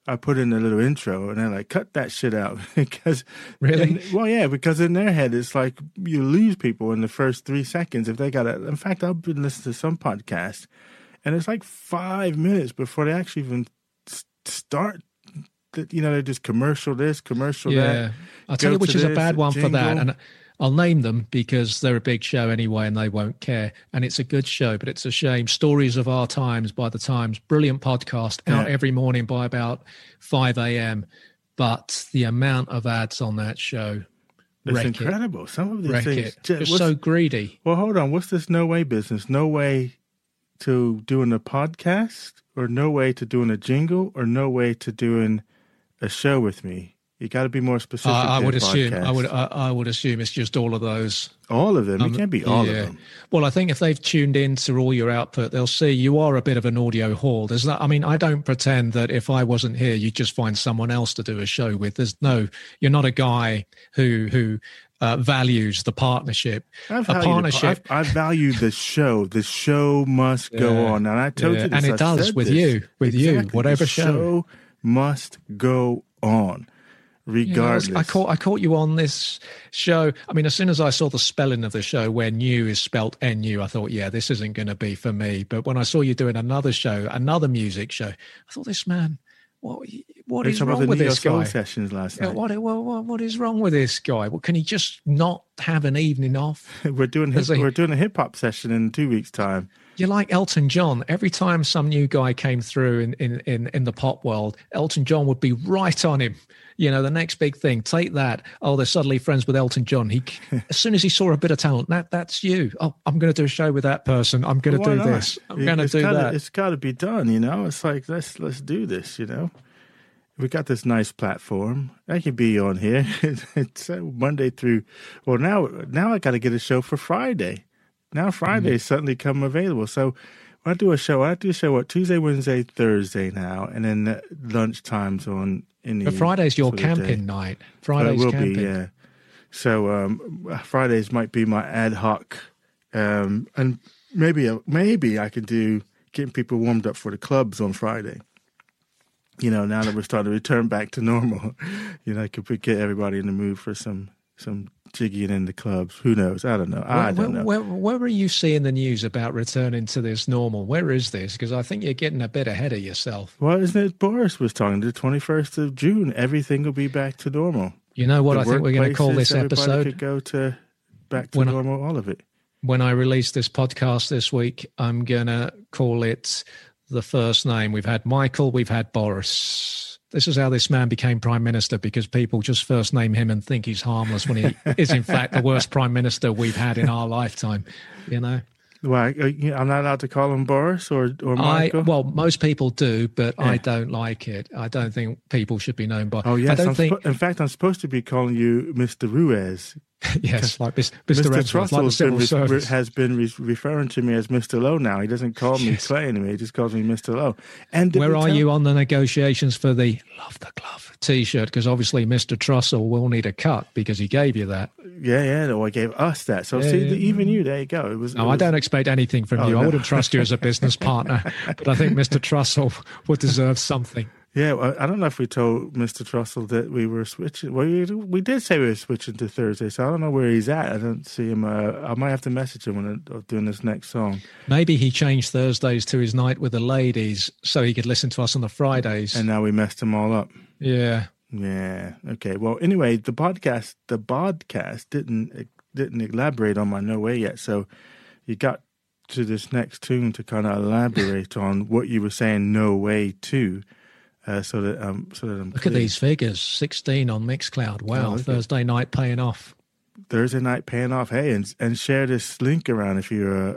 I put in a little intro and they're like, cut that shit out. because Really? and- well, yeah, because in their head, it's like you lose people in the first three seconds if they got it. In fact, I've been listening to some podcasts and it's like five minutes before they actually even start. that, You know, they're just commercial this, commercial Yeah. that. I'll tell you which is a bad one for that. jingle. And I'll name them because they're a big show anyway and they won't care. And it's a good show, but it's a shame. Stories of Our Times by the Times, brilliant podcast out Yeah. every morning by about 5 a.m. But the amount of ads on that show, It's wreck it. incredible. Some of these Wreck things. it. ju- Just what's- so greedy. Well, hold on. What's this no way business? No way to doing a podcast, or no way to doing a jingle, or no way to doing a show with me? You got to be more specific. I, I would assume. podcast. I would. I, I would assume it's just all of those. all of them. Um, it can't be all yeah. of them. Well, I think if they've tuned in to all your output, they'll see you are a bit of an audio haul. There's not, I mean, I don't pretend that if I wasn't here, you'd just find someone else to do a show with. There's no, you're not a guy who, who uh, values the partnership. I've a partnership, I, I value the show. The show must go Yeah. on, and I told Yeah, you this. and it I've does with this. you, with you, whatever the show. must go on, You know, I regardless. I caught I caught you on this show. I mean, as soon as I saw the spelling of the show where "new" is spelt "nu," I thought, yeah, this isn't going to be for me. But when I saw you doing another show, another music show, I thought, this man, what what is wrong with this guy? sessions last night. what, what what what is wrong with this guy? Well, can he just not have an evening off? We're doing hip, we're doing a hip hop session in two weeks' time. You're like Elton John. Every time some new guy came through in, in, in, in the pop world, Elton John would be right on him. You know, the next big thing. Take that. Oh, they're suddenly friends with Elton John. He, as soon as he saw a bit of talent, that that's you. Oh, I'm going to do a show with that person. I'm going to do not? this. I'm It- going to do gotta, that. It's got to be done, you know. It's like let's let's do this, you know. We got this nice platform. I can be on here. it's uh, Monday through. Well, now now I got to get a show for Friday. Now Friday Mm. suddenly come available. So when I do a show, I do a show what Tuesday, Wednesday, Thursday now, and then lunch times on in the But Friday's your sort of day. camping night. Uh, Friday's will camping. be, yeah. So um, Fridays might be my ad hoc, um, and maybe maybe I can do getting people warmed up for the clubs on Friday. You know, now that we're starting to return back to normal, you know, I could get everybody in the mood for some some jigging in the clubs. Who knows? I don't know. I Where, don't know. where, where, where are you seeing the news about returning to this normal? Where is this? Because I think you're getting a bit ahead of yourself. well, isn't it Boris was talking? The twenty first of June, everything will be back to normal. You know what The I think we're going to call this episode? Could go to back to When I- normal. all of it. when I release this podcast this week, I'm going to call it the first name. We've had Michael, we've had Boris. This is how this man became prime minister because people just first name him and think he's harmless when he is, in fact, the worst prime minister we've had in our lifetime. You know, Why? uh, I'm not allowed to call him Boris or or I Michael. well, most people do, but I don't like it. I don't think people should be known by. oh I yes, don't I'm think. in fact, I'm supposed to be calling you Mr. Ruiz. yes, like Mr. Mr. Like been civil re- has been re- referring to me as Mr. Lowe now. He doesn't call me Yes. Clay anymore. He just calls me Mr. Lowe. And Where are tell- you on the negotiations for the Love the Glove t-shirt? Because obviously Mr. Trussell will need a cut because he gave you that. Yeah, yeah. No, I gave us that. So Yeah, see, yeah. even you, there you go. It was. No, it I don't expect anything from Oh, you. I wouldn't trust you as a business partner, but I think Mr. Trussell would deserve something. Yeah, I don't know if we told Mr. Trussell that we were switching. Well, we, we did say we were switching to Thursday, so I don't know where he's at. I don't see him. Uh, I might have to message him when I'm doing this next song. Maybe he changed Thursdays to his night with the ladies so he could listen to us on the Fridays. And now we messed him all up. yeah. Yeah. Okay. Well, anyway, the podcast, the podcast didn't didn't elaborate on my no way yet. So you got to this next tune to kind of elaborate on what you were saying no way to, uh, so that um so that I'm Look at these figures 16 on Mixcloud. Oh, Wow. at- Thursday night paying off. Thursday night paying off. Hey, and and share this link around if you're a,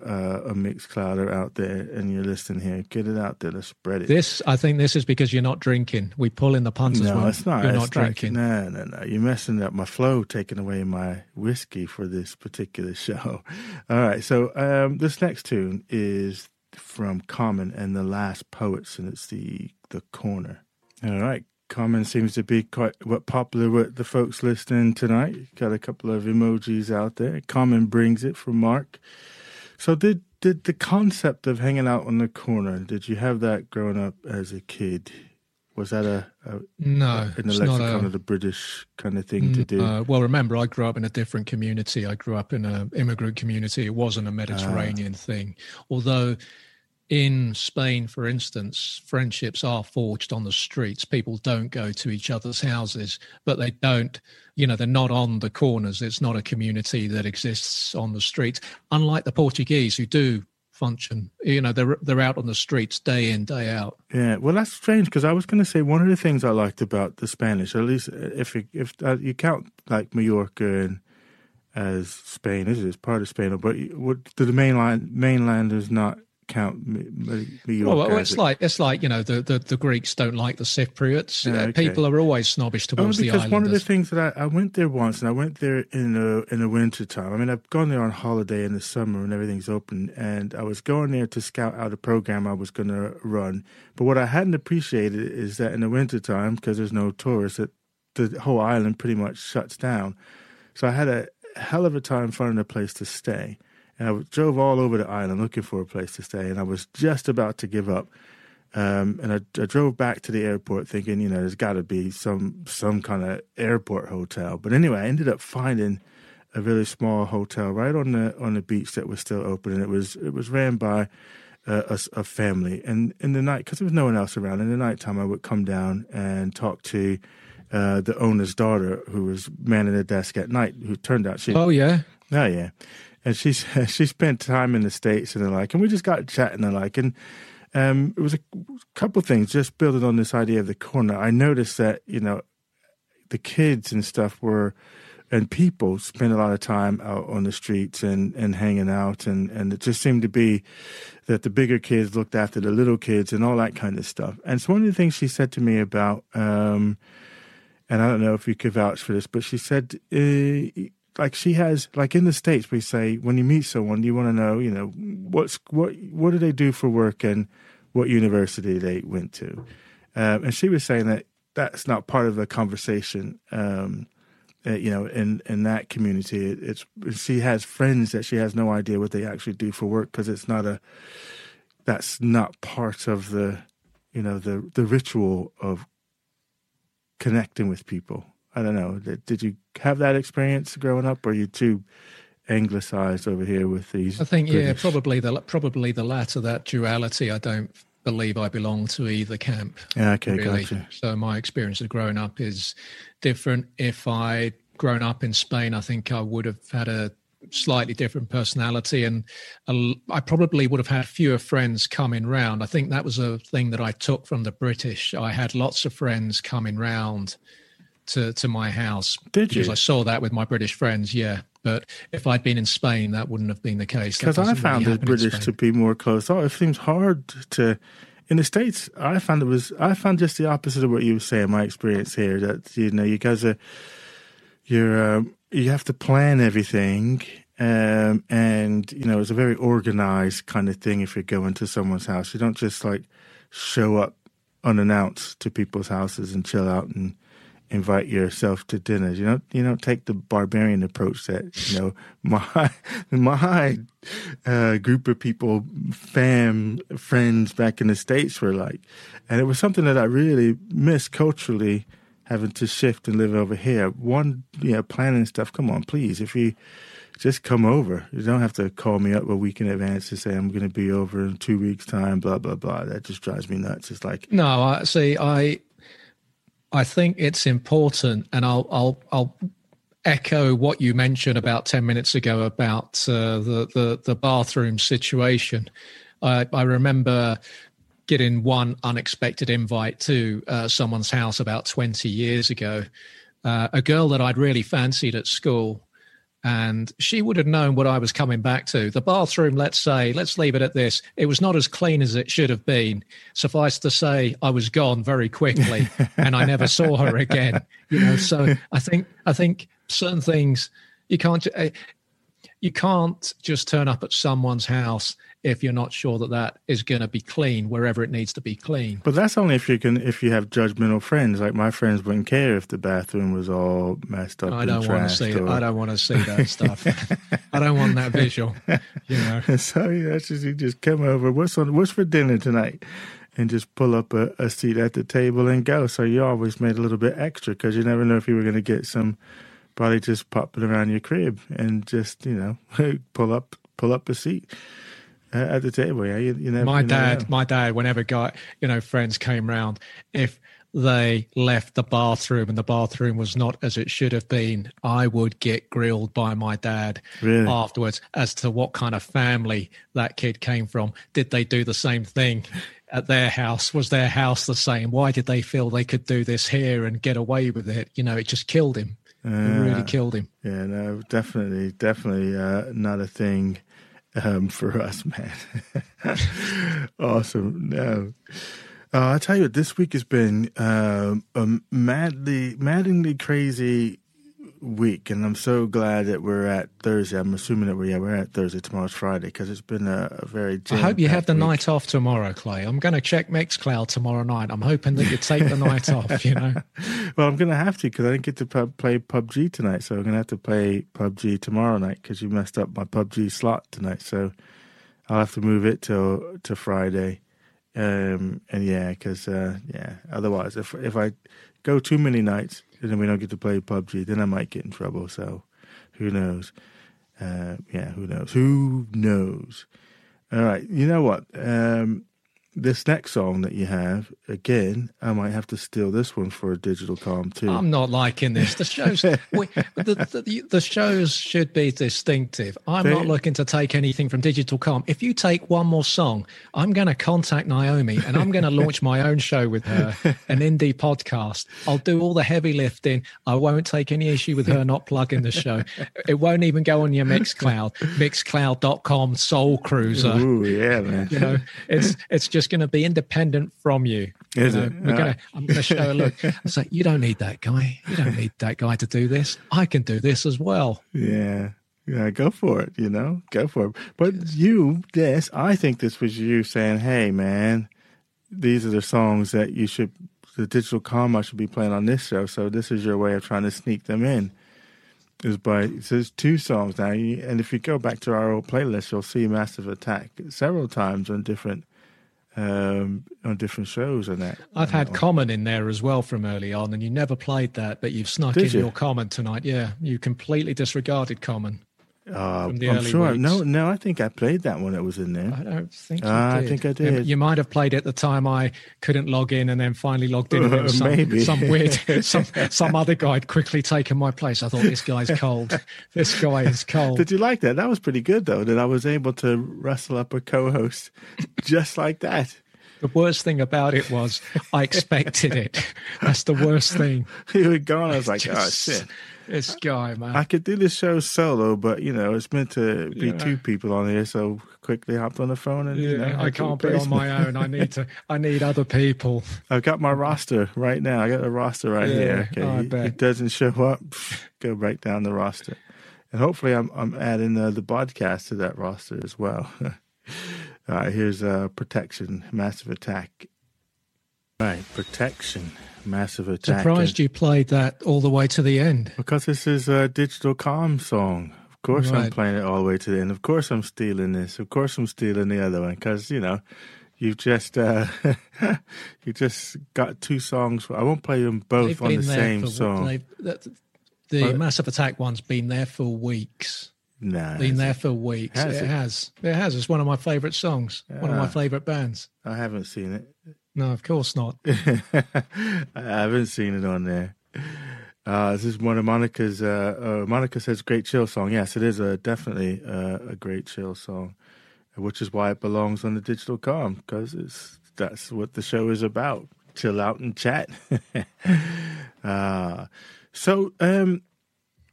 a, a mixed clouder out there and you're listening here. Get it out there. Let's spread it. This, I think this is because you're not drinking. We pull in the punters no, when it's not. you're it's not drinking. no, no, no. You're messing up my flow, taking away my whiskey for this particular show. All right. So um, this next tune is from Common and the Last Poets, and it's the the corner. All right. Common seems to be quite what popular with the folks listening tonight. Got a couple of emojis out there. Common brings it from Mark. So did did the concept of hanging out on the corner? Did you have that growing up as a kid? Was that a, a No, in the it's not lexicon a, of the British kind of thing to do? Uh, well, remember, I grew up in a different community. I grew up in an immigrant community. It wasn't a Mediterranean thing. Although in Spain, for instance, friendships are forged on the streets. People don't go to each other's houses, but they don't, you know, they're not on the corners. It's not a community that exists on the streets. Unlike the Portuguese who do function, you know, they're, they're out on the streets day in, day out. Yeah, well, that's strange because I was going to say one of the things I liked about the Spanish, at least if you, if uh, you count like Mallorca and as Spain, is it? It's part of Spain, but what, the mainland mainland is not count M- M- Mallorca? Well, it's a- like it's like you know the, the, the Greeks don't like the Cypriots. Yeah, Uh, okay. People are always snobbish Only towards the because one of the things that I, I went there once, and I went there in the in the winter time. I mean, I've gone there on holiday in the summer and everything's open, and I was going there to scout out a program I was going to run. But what I hadn't appreciated is that in the winter time, because there's no tourists, that the whole island pretty much shuts down. So I had a hell of a time finding a place to stay. And I drove all over the island looking for a place to stay, and I was just about to give up. Um, and I, I, drove back to the airport thinking, you know, there's got to be some some kind of airport hotel. But anyway, I ended up finding a really small hotel right on the on the beach that was still open, and it was it was ran by a, a, family. And in the night, because there was no one else around, in the nighttime, I would come down and talk to uh, the owner's daughter, who was manning the desk at night. Who turned out she oh yeah oh yeah, and she she spent time in the states and the like, and we just got chatting and the like, and um, it was a couple things just building on this idea of the corner. I noticed that you know the kids and stuff were and people spent a lot of time out on the streets and, and hanging out and, and it just seemed to be that the bigger kids looked after the little kids and all that kind of stuff. And so one of the things she said to me about um, and I don't know if you could vouch for this, but she said uh, like she has like in the states we say when you meet someone you want to know you know what's what what do they do for work and what university they went to. Um, and she was saying that that's not part of the conversation um, uh, you know in in that community. It's she has friends that she has no idea what they actually do for work because it's not a that's not part of the you know the the ritual of connecting with people I don't know. Did you have that experience growing up, or are you too anglicized over here with these? I think British? yeah, probably the probably the latter. That duality. I don't believe I belong to either camp. Yeah, okay, really. gotcha. So my experience of growing up is different. If I'd grown up in Spain, I think I would have had a slightly different personality and I probably would have had fewer friends coming round. I think that was a thing that I took from the British. I had lots of friends coming round to to my house. Did because you? I saw that with my British friends. Yeah, but if I'd been in Spain, that wouldn't have been the case. Because I found really the British to be more close. Oh, it seems hard to. In the states, I found it was. I found just the opposite of what you were saying. My experience here that you know you guys are. You're um, you have to plan everything, um, and you know it's a very organized kind of thing. If you're going to someone's house, you don't just like show up unannounced to people's houses and chill out and invite yourself to dinners. You don't you don't take the barbarian approach that you know my my uh, group of people, fam friends back in the states were like, and it was something that I really missed culturally, having to shift and live over here. One, you know, planning stuff. Come on, please, if you just come over. You don't have to call me up a week in advance to say I'm going to be over in two weeks' time. Blah blah blah. That just drives me nuts. It's like no, I see. I I think it's important, and I'll I'll I'll echo what you mentioned about ten minutes ago about uh, the, the the bathroom situation. I, I remember getting one unexpected invite to uh, someone's house about 20 years ago. Uh, a girl that I'd really fancied at school and she would have known what I was coming back to. The bathroom, let's say, let's leave it at this. It was not as clean as it should have been. Suffice to say, I was gone very quickly, and I never saw her again. You know, so I think I think certain things you can't eh, you can't just turn up at someone's house if you're not sure that that is going to be clean wherever it needs to be clean. But that's only if you can if you have judgmental friends. Like my friends wouldn't care if the bathroom was all messed up. I don't want to see or... I don't want to see that stuff. I don't want that visual. You know. so yeah, just you just come over. What's on? What's for dinner tonight? And just pull up a, a seat at the table and go. So you always made a little bit extra because you never know if you were going to get some probably just popping around your crib and just you know pull up pull up a seat at the table. Yeah, you, you never, my you dad, know. my dad, whenever guy, you know, friends came round, if they left the bathroom and the bathroom was not as it should have been, I would get grilled by my dad really? afterwards as to what kind of family that kid came from. Did they do the same thing at their house? Was their house the same? Why did they feel they could do this here and get away with it? You know, it just killed him. Uh, it really killed him. Yeah, no, definitely, definitely uh, not a thing um, for us, man. awesome. No. Uh, I tell you what, this week has been uh, a madly, maddeningly crazy week, and I'm so glad that we're at Thursday. I'm assuming that we're yeah we're at Thursday. Tomorrow's Friday because it's been a, a very. I hope you have the week. night off tomorrow, Clay. I'm going to check Mixcloud tomorrow night. I'm hoping that you take the night off. You know. Well, I'm going to have to because I didn't get to pub, play PUBG tonight, so I'm going to have to play PUBG tomorrow night because you messed up my PUBG slot tonight. So I'll have to move it to to Friday. Um, and yeah, because uh, yeah, otherwise, if if I go too many nights then we don't get to play PUBG, then I might get in trouble. So who knows? Uh, yeah, who knows? Who knows? All right, you know what? Um, this next song that you have, again, I might have to steal this one for a digital com too. I'm not liking this. The shows, we, the, the, the, shows should be distinctive. I'm they, not looking to take anything from digital com. If you take one more song, I'm going to contact Naomi and I'm going to launch my own show with her, an indie podcast. I'll do all the heavy lifting. I won't take any issue with her not plugging the show. It won't even go on your Mixcloud, mixcloud.com Soul Cruiser. Ooh, yeah, man. You know, it's it's just going to be independent from you. Is you it? We're gonna, I'm going to show a look. I say, you don't need that guy. You don't need that guy to do this. I can do this as well. Yeah. Yeah, go for it, you know, go for it. But you, this, I think this was you saying, hey, man, these are the songs that you should, the digital comma should be playing on this show. So this is your way of trying to sneak them in. Is by, so there's two songs now. And if you go back to our old playlist, you'll see Massive Attack several times on different um, on different shows and that. I've had Common in there as well from early on, and you never played that, but you've snuck Did in you? your Common tonight. Yeah, you completely disregarded Common. Uh, I'm sure. weeks. No, no, I think I played that one It was in there. I don't think you Ah, I think I did. You might have played it at the time I couldn't log in, and then finally logged in. And it was some, Maybe. some weird, some some other guy had quickly taken my place. I thought this guy's cold. This guy is cold. Did you like that? That was pretty good, though. That I was able to wrestle up a co-host just like that. The worst thing about it was I expected it. That's the worst thing. He was gone. I was like, oh shit. This guy, man. I could do this show solo, but you know it's meant to be Yeah. two people on here. So quickly hopped on the phone and you know, Yeah, I can't be on my own. I need to. I need other people. I've got my roster right now. I got the roster right Yeah, here. Okay, He-. It doesn't show up. Go break down the roster, and hopefully I'm I'm adding uh, the podcast to that roster as well. All right, here's uh, protection, massive attack. Right, protection, massive attack. Surprised you played that all the way to the end. because this is a digital calm song. Of course, I'm playing it all the way to the end. Of course, I'm stealing this. Of course, I'm stealing the other one because you know, you've just uh, you just got two songs. I won't play them both They've on the same for- song. that- The But- Massive Attack one's been there for weeks. Nah, Been there for weeks. Has it, it? has. It has. It's one of my favourite songs. One of my Ah. favourite bands. I haven't seen it. No, of course not. I haven't seen it on there. Uh, this is one of Monica's. Uh, uh, Monica says, "Great chill song." Yes, it is a definitely uh, a great chill song, which is why it belongs on the digital com because it's that's what the show is about. Chill out and chat. uh, so, um,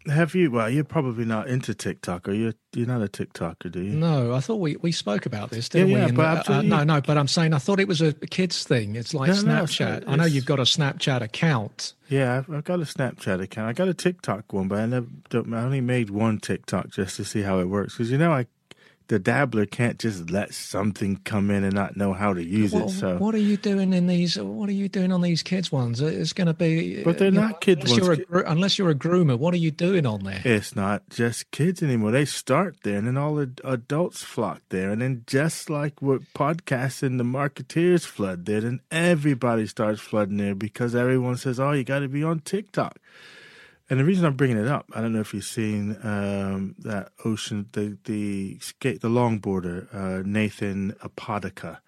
have you? Well, you're probably not into TikTok, or you're you're not a TikToker, do you? No, I thought we, we spoke about this, didn't Yeah, yeah, we? In but the- uh, no, no, but I'm saying I thought it was a kids thing. It's like No, no, Snapchat. not. I know you've got a Snapchat account. Yeah, I've, I've got a Snapchat account. I got a TikTok one, but I never. Don't, I only made one TikTok just to see how it works because you know, I the dabbler can't just let something come in and not know how to use What, it. So, what are you doing in these? What are you doing on these kids ones? It's going to be. But they're you know, not kids unless You're a, unless you're a groomer, what are you doing on there? it's not just kids anymore. They start there, and then all the adults flock there, and then just like what podcasts and the marketeers flood there, then everybody starts flooding there because everyone says, "Oh, you got to be on TikTok." And the reason I'm bringing it up, I don't know if you've seen um, that ocean, the the skate, the longboarder, uh, Nathan Apodaca,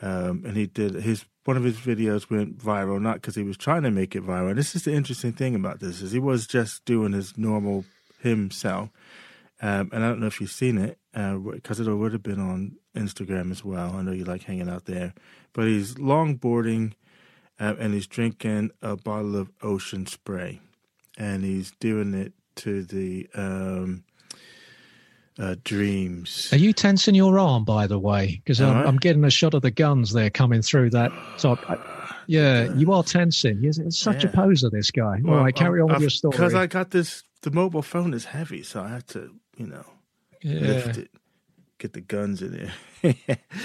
um, and he did his one of his videos went viral not because he was trying to make it viral. And this is the interesting thing about this is he was just doing his normal himself, um, and I don't know if you've seen it because it would have been on Instagram as well. I know you like hanging out there, but he's longboarding uh, and he's drinking a bottle of ocean spray and he's doing it to the um uh, dreams. Are you tensing your arm, by the way? Because I'm, I? I'm getting a shot of the guns there coming through that top. I- yeah, you are tensing. He's, he's such a Yeah. poser, this guy. Well, All right, carry on with your story. Because I got this. The mobile phone is heavy, so I have to, you know, yeah. lift it, get the guns in there.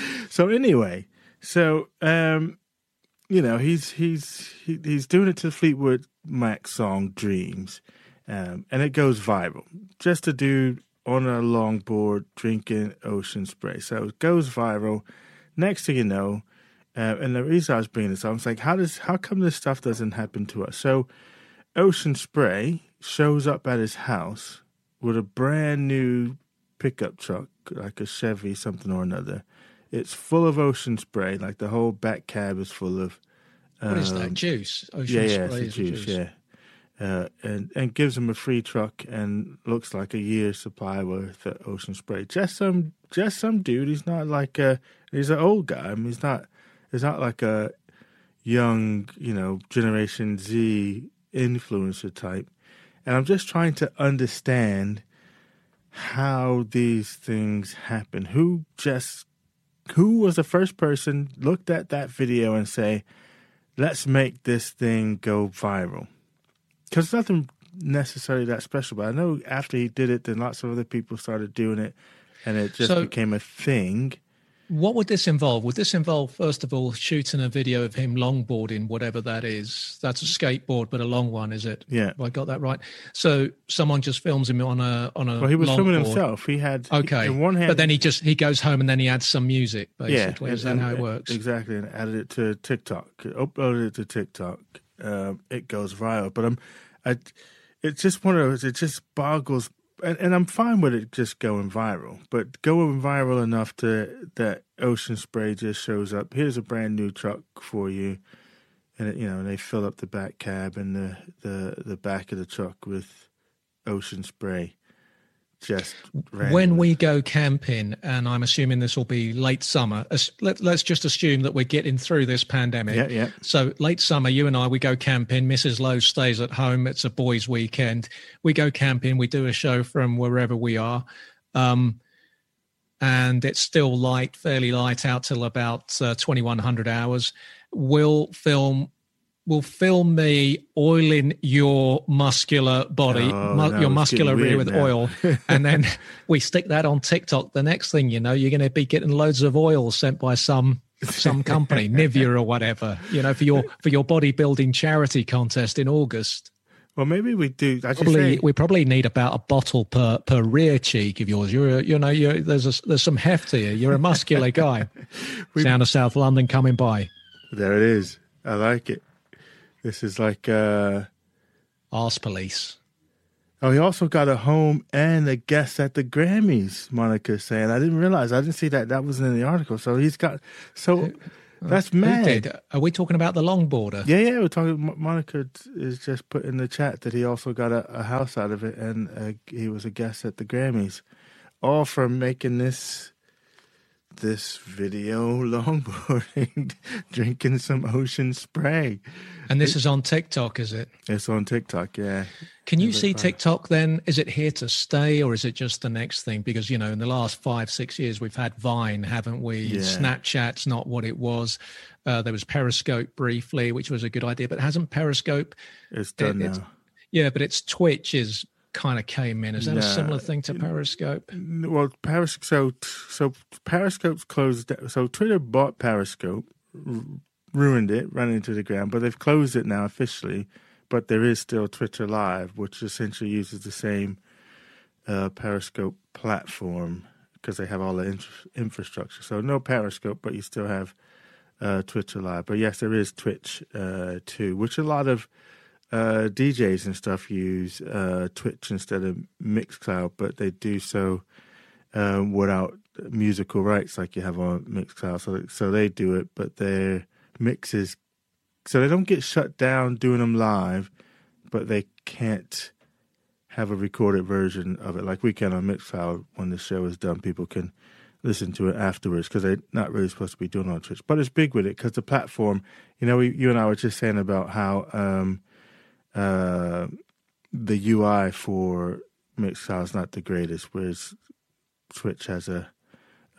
so anyway, so um, you know, he's he's he, he's doing it to Fleetwood Mac song "Dreams," um, and it goes viral. Just a dude on a longboard drinking ocean spray. So it goes viral. Next thing you know, uh, and the reason I was bringing this up, I was like, how does how come this stuff doesn't happen to us? So Ocean Spray shows up at his house with a brand new pickup truck, like a Chevy something or another. It's full of ocean spray, like the whole back cab is full of. What is um, that? Juice? Ocean yeah, yeah, is juice, yeah. Uh, and and gives him a free truck and looks like a year's supply worth of ocean spray. Just some just some dude. He's not like a he's an old guy. I mean, he's not he's not like a young you know Generation Z influencer type. And I'm just trying to understand how these things happen. Who just who was the first person looked at that video and say, let's make this thing go viral. Because nothing necessarily that special, but I know after he did it, then lots of other people started doing it, and it just So- became a thing. What would this involve? Would this involve, first of all, shooting a video of him longboarding, whatever that is? That's a skateboard, but a long one, is it? Yeah. Have I got that right? So someone just films him on a on a. Well, he was filming himself. He had Okay, in one hand, but then he just he goes home and then he adds some music. Basically, yeah, is that and- how it works? Exactly, and added it to TikTok, uploaded it to TikTok. Um, it goes viral, but I'm, I, it's just one of those. It just boggles, and, and I'm fine with it just going viral, but going viral enough to that Ocean Spray just shows up. Here's a brand new truck for you, and it, you know they fill up the back cab and the the the back of the truck with Ocean Spray. Just when we go camping, and I'm assuming this will be late summer. Let, let's just assume that we're getting through this pandemic. yeah yeah So late summer, you and I, we go camping. Mrs. Lowe stays at home. It's a boys' weekend. We go camping. We do a show from wherever we are, um, and it's still light, fairly light out till about uh, twenty one hundred hours. We'll film. We'll film me oiling your muscular body, Oh, mu- no, your muscular rear with now. oil, and then we stick that on TikTok. The next thing you know, you're going to be getting loads of oil sent by some some company, Nivea or whatever, you know, for your for your bodybuilding charity contest in August. Well, maybe we do. Probably say, we probably need about a bottle per per rear cheek of yours. You're a, you know you're, there's a, there's some heft here. You're a muscular guy. Down to South London coming by. There it is. I like it. This is like uh Arse police. oh he also got a home and a guest at the Grammys, Monica's saying. I didn't realize I didn't see that that wasn't in the article. So he's got so that's Who mad. Are we talking about the longboarder? Yeah, yeah, we're talking Monica is just put in the chat that he also got a, a house out of it and uh, he was a guest at the Grammys. All from making this this video longboarding drinking some ocean spray. And this is on TikTok, is it? It's on TikTok, yeah. Can you see fun? TikTok then? Is it here to stay or is it just the next thing? Because, you know, in the last five, six years, we've had Vine, haven't we? Yeah. Snapchat's not what it was. Uh, there was Periscope briefly, which was a good idea, but hasn't Periscope? It's done It- it's- now. Yeah, but it's Twitch is kind of came in. Is that a similar thing to Periscope? Well, Periscope. So, so Periscope's closed. So Twitter bought Periscope, r- ruined it, ran into the ground. But they've closed it now officially. But there is still Twitter Live, which essentially uses the same uh, Periscope platform because they have all the inf- infrastructure. So no Periscope, but you still have uh, Twitter Live. But yes, there is Twitch uh, too, which a lot of uh, DJs and stuff use uh, Twitch instead of Mixcloud, but they do so um, without musical rights like you have on Mixcloud. So, so they do it, but their mixes, so they don't get shut down doing them live, but they can't have a recorded version of it like we can on Mixcloud. When the show is done, people can listen to it afterwards because they're not really supposed to be doing on Twitch. But it's big with it because the platform, you know, we, you and I were just saying about how um, uh, the UI for Mixcloud is not the greatest, whereas Twitch has a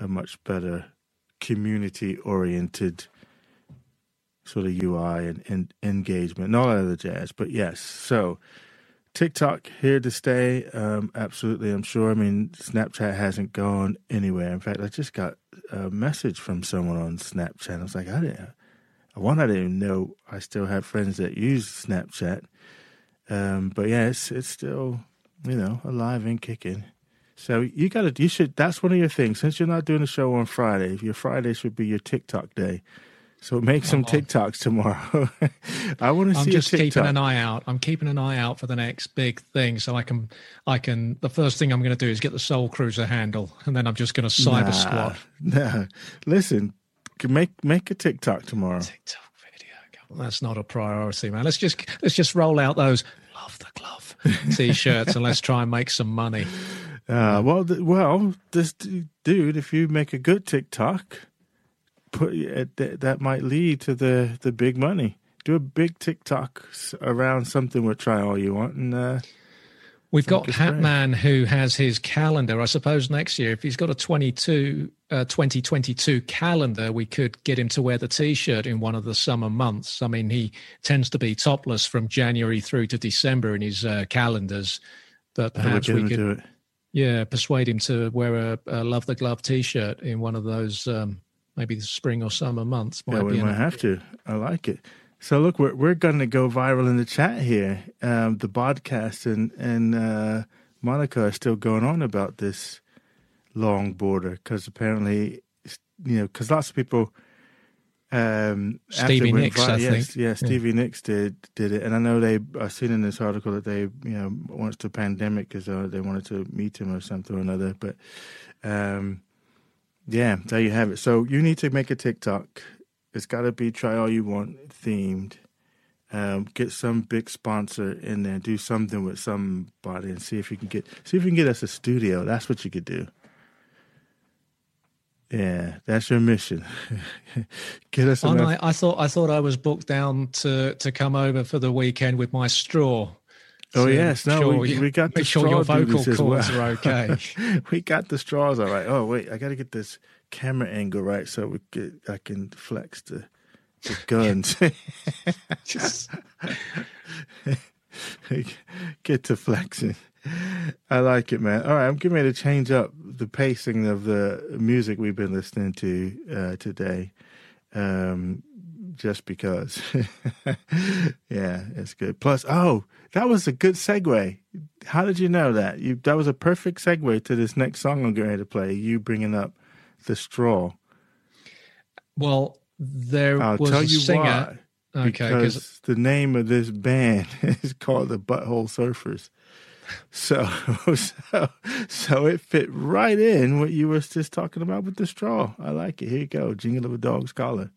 a much better community oriented sort of UI and, and engagement and all that other jazz. But yes, so TikTok here to stay. Um, absolutely, I'm sure. I mean, Snapchat hasn't gone anywhere. In fact, I just got a message from someone on Snapchat. I was like, I didn't. One, I didn't know I still have friends that use Snapchat. Um, but yeah, it's it's still you know alive and kicking. So you got to you should. That's one of your things. Since you're not doing a show on Friday, your Friday should be your TikTok day. So make some oh. TikToks tomorrow. I want to see. I'm just keeping an eye out. I'm keeping an eye out for the next big thing, so I can, I can. The first thing I'm going to do is get the Soul Cruiser handle, and then I'm just going to cyber nah, squat. Nah, listen, make make a TikTok tomorrow. TikTok video. That's not a priority, man. Let's just let's just roll out those love the glove t-shirts and let's try and make some money. Uh, well, well, this dude, if you make a good TikTok put that, that might lead to the the big money. Do a big TikTok around something with try all you want and. Uh, We've got Hatman who has his calendar. I suppose next year, if he's got a 22, uh, 2022 calendar, we could get him to wear the t shirt in one of the summer months. I mean, he tends to be topless from January through to December in his uh, calendars. But perhaps we could, yeah, persuade him to wear a, a Love the Glove t shirt in one of those um, maybe the spring or summer months. Might yeah, we might have to. I like it. So look, we're we're going to go viral in the chat here. Um, the podcast and and uh, Monica are still going on about this longboarder because apparently, you know, because lots of people. Um, Stevie Nicks, vi- I yes, think. Yeah, Stevie yeah. Nicks did did it, and I know they. I seen in this article that they, you know, once the pandemic because uh, they wanted to meet him or something or another. But um, yeah, there you have it. So you need to make a TikTok. It's got to be try all you want themed. Um, get some big sponsor in there. Do something with somebody and see if you can get see if you can get us a studio. That's what you could do. Yeah, that's your mission. get us. Oh, I, I thought I thought I was booked down to to come over for the weekend with my straw. Oh yes, no, sure we, we got the straw. Make sure your vocal cords well. are okay. we got the straws all right. Oh wait, I got to get this camera angle right so we get I can flex the the guns. Just get to flexing. I like it, man. All right, I'm getting ready to change up the pacing of the music we've been listening to uh, today. Um, just because. yeah, it's good. Plus, oh, that was a good segue. How did you know that? You that was a perfect segue to this next song I'm going to play. You bringing up the straw. Well, there I'll was tell a you singer. Why. Okay, because the name of this band is called the Butthole Surfers. So, so, so it fit right in what you were just talking about with the straw. I like it. Here you go, jingle of a dog's collar.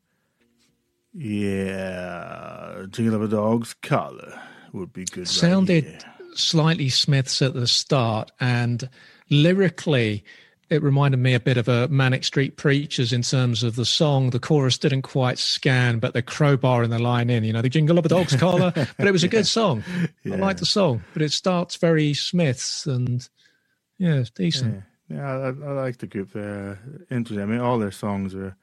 Yeah, jingle of a dog's collar would be good. Sounded right slightly Smiths at the start, and lyrically, it reminded me a bit of a Manic Street Preachers in terms of the song. The chorus didn't quite scan, but the crowbar in the line in, you know, the jingle of a dog's collar. But it was a yeah. good song. Yeah. I like the song, but it starts very Smiths and yeah, it's decent. Yeah, yeah I, I, like the group. They're interesting. I mean, all their songs are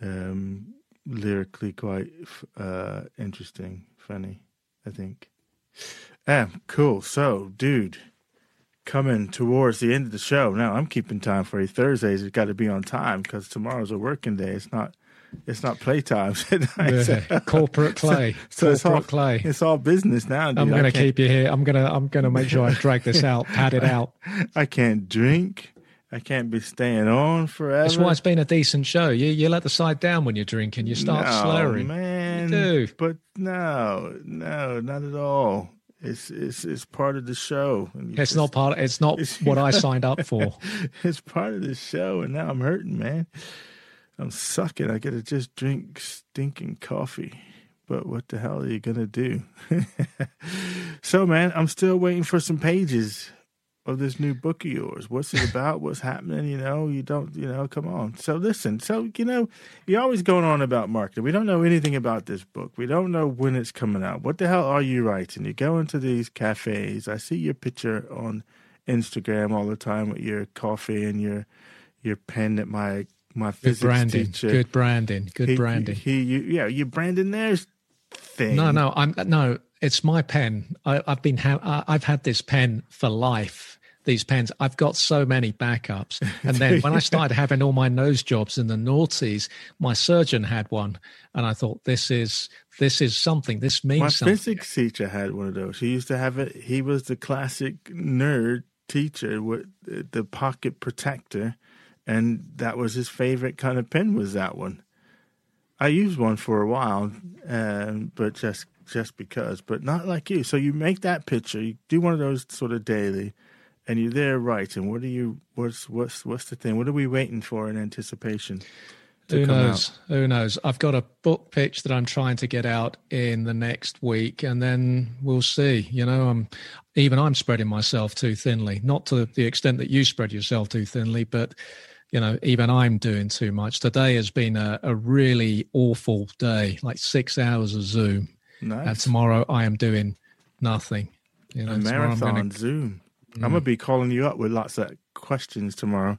um, lyrically quite uh, interesting, funny. I think. Ah, cool. So, dude, coming towards the end of the show. Now I'm keeping time for you. Thursdays it's got to be on time because tomorrow's a working day. It's not. It's not playtime. yeah, corporate play. So, so corporate it's all play. It's all business now. Dude. I'm going to keep you here. I'm going to. I'm going to make sure I drag this out, pad it out. I can't drink. I can't be staying on forever. That's why it's been a decent show. You you let the side down when you're drinking. You start no, slurring. Man, you do. But no, no, not at all. It's it's it's part of the show. It's just, not part. Of, it's not it's, what I signed up for. it's part of the show, and now I'm hurting, man. I'm sucking. I gotta just drink stinking coffee. But what the hell are you gonna do? so, man, I'm still waiting for some pages of this new book of yours? What's it about? What's happening? You know, you don't, you know, come on. So listen, so, you know, you're always going on about marketing. We don't know anything about this book. We don't know when it's coming out. What the hell are you writing? You go into these cafes. I see your picture on Instagram all the time with your coffee and your your pen that my my physics Good branding. teacher. Good branding. Good he, branding. He, you, yeah, you branding theirs thing. No, no, I'm no. It's my pen. I, I've been. Ha- I've had this pen for life. These pens. I've got so many backups. And then when I started having all my nose jobs in the noughties, my surgeon had one, and I thought, this is this is something. This means something. My something. physics teacher had one of those. He used to have it. He was the classic nerd teacher with the pocket protector, and that was his favorite kind of pen. Was that one? I used one for a while, um, but just just because, but not like you. So you make that picture. You do one of those sort of daily, and you're there writing. What are you? What's what's what's the thing? What are we waiting for in anticipation? Who come out? knows? Who knows? I've got a book pitch that I'm trying to get out in the next week, and then we'll see. You know, I'm even I'm spreading myself too thinly, not to the extent that you spread yourself too thinly, but you know, even I'm doing too much. Today has been a, a really awful day, like six hours of Zoom, and tomorrow I am doing nothing. You know, a marathon gonna- Zoom. Mm. I'm gonna be calling you up with lots of questions tomorrow.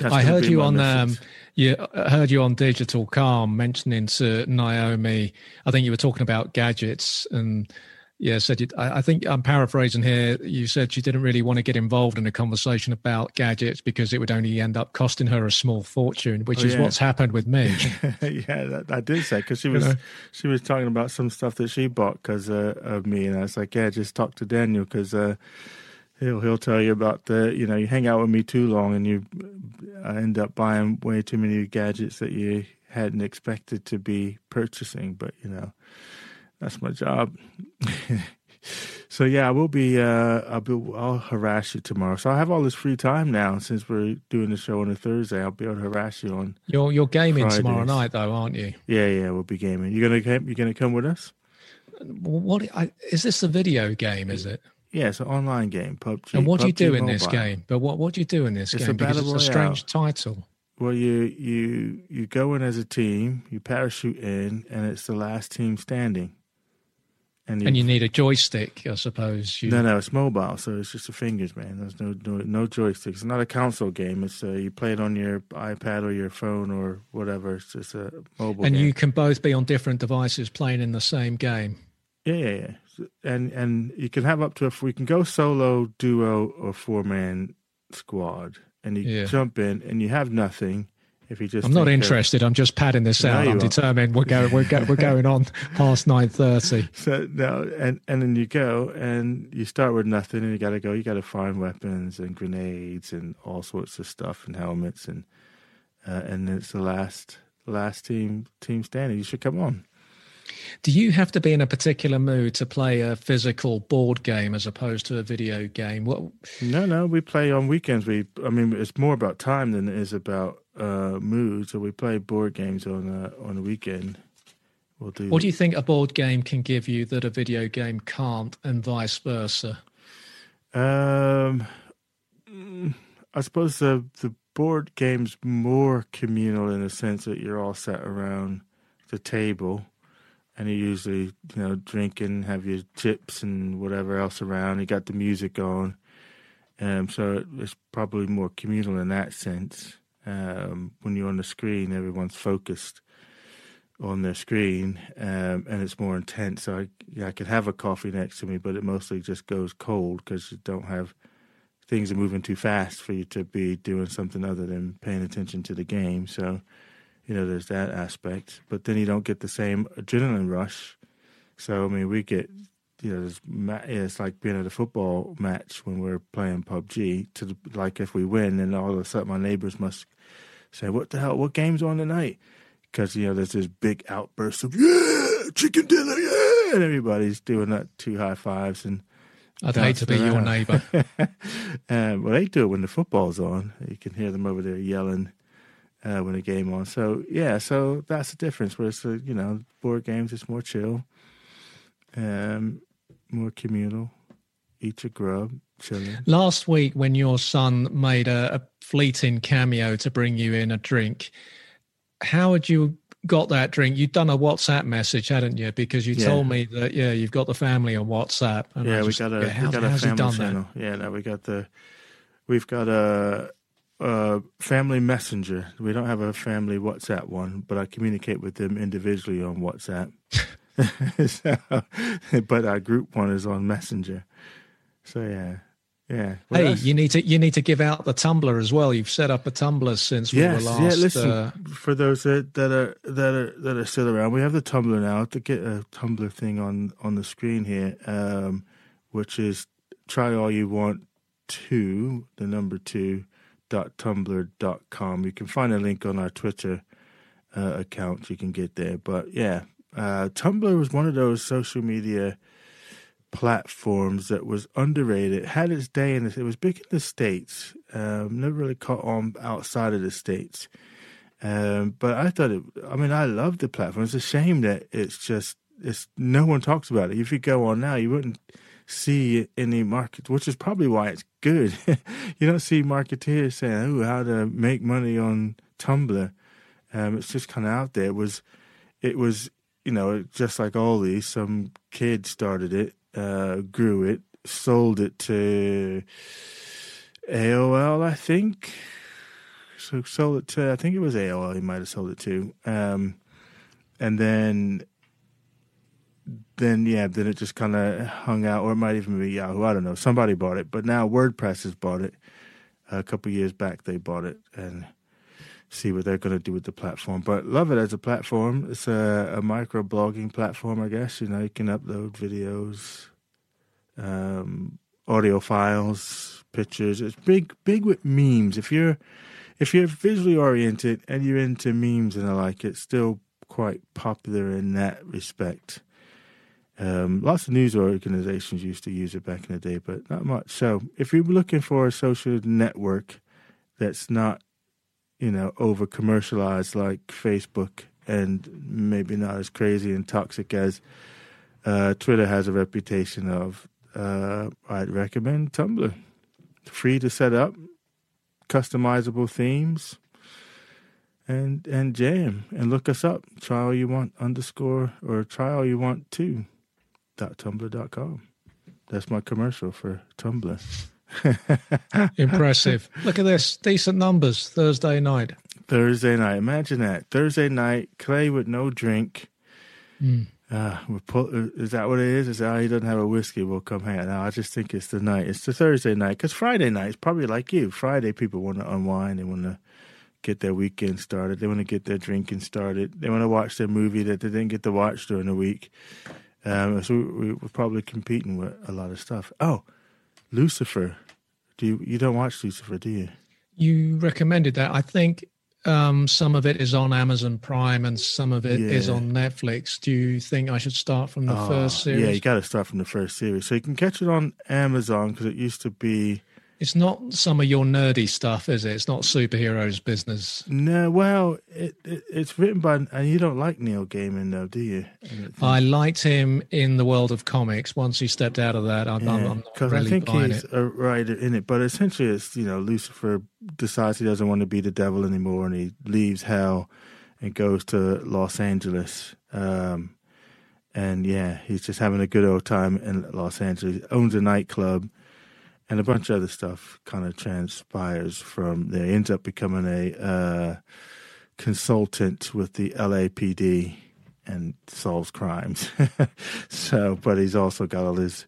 That's I heard you on um, you I heard you on Digital Calm mentioning to Naomi. I think you were talking about gadgets and yeah, said you, I, think I'm paraphrasing here. You said she didn't really want to get involved in a conversation about gadgets because it would only end up costing her a small fortune, which Oh, is yeah. what's happened with me. yeah, that, I did say because she was know. she was talking about some stuff that she bought because uh, of me, and I was like, yeah, just talk to Daniel because uh, he'll he'll tell you about the you know you hang out with me too long and you I end up buying way too many gadgets that you hadn't expected to be purchasing, but you know that's my job. so yeah, I will be. Uh, I'll be. I'll harass you tomorrow. So I have all this free time now since we're doing the show on a Thursday. I'll be able to harass you on You're you're gaming tomorrow night though, aren't you? yeah, yeah, we'll be gaming. You're gonna come- you gonna come with us? What I, is this a video game? Is it? Yeah, it's an online game, PUBG. And what do you PUBG do in this game? But what what do you do in this It's a game? Because battle it's a strange title. Well, you you you go in as a team, you parachute in, and it's the last team standing. And you, And you need a joystick, I suppose. You, no, no, it's mobile, so it's just the fingers, man. There's no no, no joysticks. It's not a console game. It's uh, you play it on your iPad or your phone or whatever. It's just a mobile. and game. you can both be on different devices playing in the same game. Yeah, yeah, yeah. And and you can have up to if we can go solo, duo, or four man squad, and you Yeah. jump in and you have nothing. If you just I'm not think of- interested. I'm just padding this out. I'm determined we're going we're, go, we're going on past nine thirty. So no, and and then you go and you start with nothing, and you got to go. You got to find weapons and grenades and all sorts of stuff and helmets, and uh, and it's the last last team team standing. You should come on. Do you have to be in a particular mood to play a physical board game as opposed to a video game? What No, no, we play on weekends. We, I mean, it's more about time than it is about uh, mood. So we play board games on uh, on the weekend. We'll do. what do you think a board game can give you that a video game can't, and vice versa? Um, mm, I suppose the the board game's more communal in the sense that you're all sat around the table, and you usually you know drinking, have your chips and whatever else around. You got the music on, um, so it's probably more communal in that sense. Um, when you're on the screen, everyone's focused on their screen, um, and it's more intense. So I, I could have a coffee next to me, but it mostly just goes cold because you don't have things are moving too fast for you to be doing something other than paying attention to the game. So, you know, there's that aspect. But then you don't get the same adrenaline rush. So I mean, we get you know, yeah, it's like being at a football match when we're playing PUBG. To the, like if we win, then all of a sudden my neighbors must say, "What the hell? What game's on tonight?" Because you know there's this big outburst of "Yeah, chicken dinner, yeah!" and everybody's doing that two high fives and I'd hate to be Bouncing your neighbour. um, well, they do it when the football's on. You can hear them over there yelling uh, when the game on. So yeah, so that's the difference. Where it's uh, you know board games, it's more chill, um, more communal. Eat your grub, Last week, when your son made a, a fleeting cameo to bring you in a drink, how had you got that drink, you'd done a WhatsApp message, hadn't you? Because you Yeah. told me that yeah, you've got the family on WhatsApp. Yeah, we just- got a yeah, how- we got a family done channel. Yeah, no, we got the we've got a, a family messenger. We don't have a family WhatsApp one, but I communicate with them individually on WhatsApp. so, but our group one is on Messenger. So yeah, yeah. Well, Hey, that's- you need to you need to give out the Tumblr as well. You've set up a Tumblr since we Yes, were yeah. last. Listen, uh, for those that, that are that are that are still around, we have the Tumblr now. To get a Tumblr thing on on the screen here, um, which is try all you want two, the number two dot tumblr dot com. You can find a link on our Twitter uh, account. You can get there, but yeah, uh, Tumblr was one of those social media platforms that was underrated. Had its day in the, it was big in the states. Um, never really caught on outside of the states. Um, but I thought it. I mean, I love the platform. It's a shame that it's just it's no one talks about it. If you go on now, you wouldn't see any market, which is probably why it's good. you don't see marketeers saying, "Oh, how to make money on Tumblr." Um, it's just kind of out there. It was, it was, you know, just like all these. Some kid started it, uh, grew it, sold it to AOL, I think. So sold it to, I think it was AOL. He might have sold it to, um, and then, then yeah, then it just kind of hung out, or it might even be Yahoo. I don't know. Somebody bought it, but now WordPress has bought it. A couple years back, they bought it, and see what they're going to do with the platform. But love it as a platform. It's a, a micro blogging platform, I guess. You know, you can upload videos, um, audio files, pictures. It's big, big with memes. If you're if you're visually oriented and you're into memes and the like, it's still quite popular in that respect. Um, lots of news organizations used to use it back in the day, but not much. So if you're looking for a social network that's not you know, over commercialized like Facebook and maybe not as crazy and toxic as uh, Twitter has a reputation of, uh, I'd recommend Tumblr. Free to set up, customizable themes, and and jam and look us up. Try all you want underscore or try all you want to. dot tumblr dot com. That's my commercial for Tumblr. impressive. Look at this, decent numbers Thursday night. Thursday night. Imagine that. Thursday night, Clay with no drink. Mm. Uh, pull, is that what it is? Is that, oh, he doesn't have a whiskey? We'll come hang out. No, I just think it's the night. It's the Thursday night because Friday night is probably like you. Friday people want to unwind. They want to get their weekend started. They want to get their drinking started. They want to watch their movie that they didn't get to watch during the week. Um, so we, we're probably competing with a lot of stuff. Oh, Lucifer. Do you you don't watch Lucifer, do you? You recommended that. I think um, some of it is on Amazon Prime and some of it is Yeah. on Netflix. Do you think I should start from the Oh, first series? Yeah, you got to start from the first series. So you can catch it on Amazon because it used to be. It's not some of your nerdy stuff, is it? It's not superheroes business. No, well, it, it it's written by, and you don't like Neil Gaiman, though, do you? I liked him in the world of comics. Once he stepped out of that, I'm, I'm, I'm not Because really I think buying he's it. a writer in it, but essentially, it's you know Lucifer decides he doesn't want to be the devil anymore, and he leaves hell and goes to Los Angeles. Um, and yeah, he's just having a good old time in Los Angeles. Owns a nightclub, and a bunch of other stuff kind of transpires from there. He ends up becoming a uh, consultant with the LAPD and solves crimes. so, but he's also got all his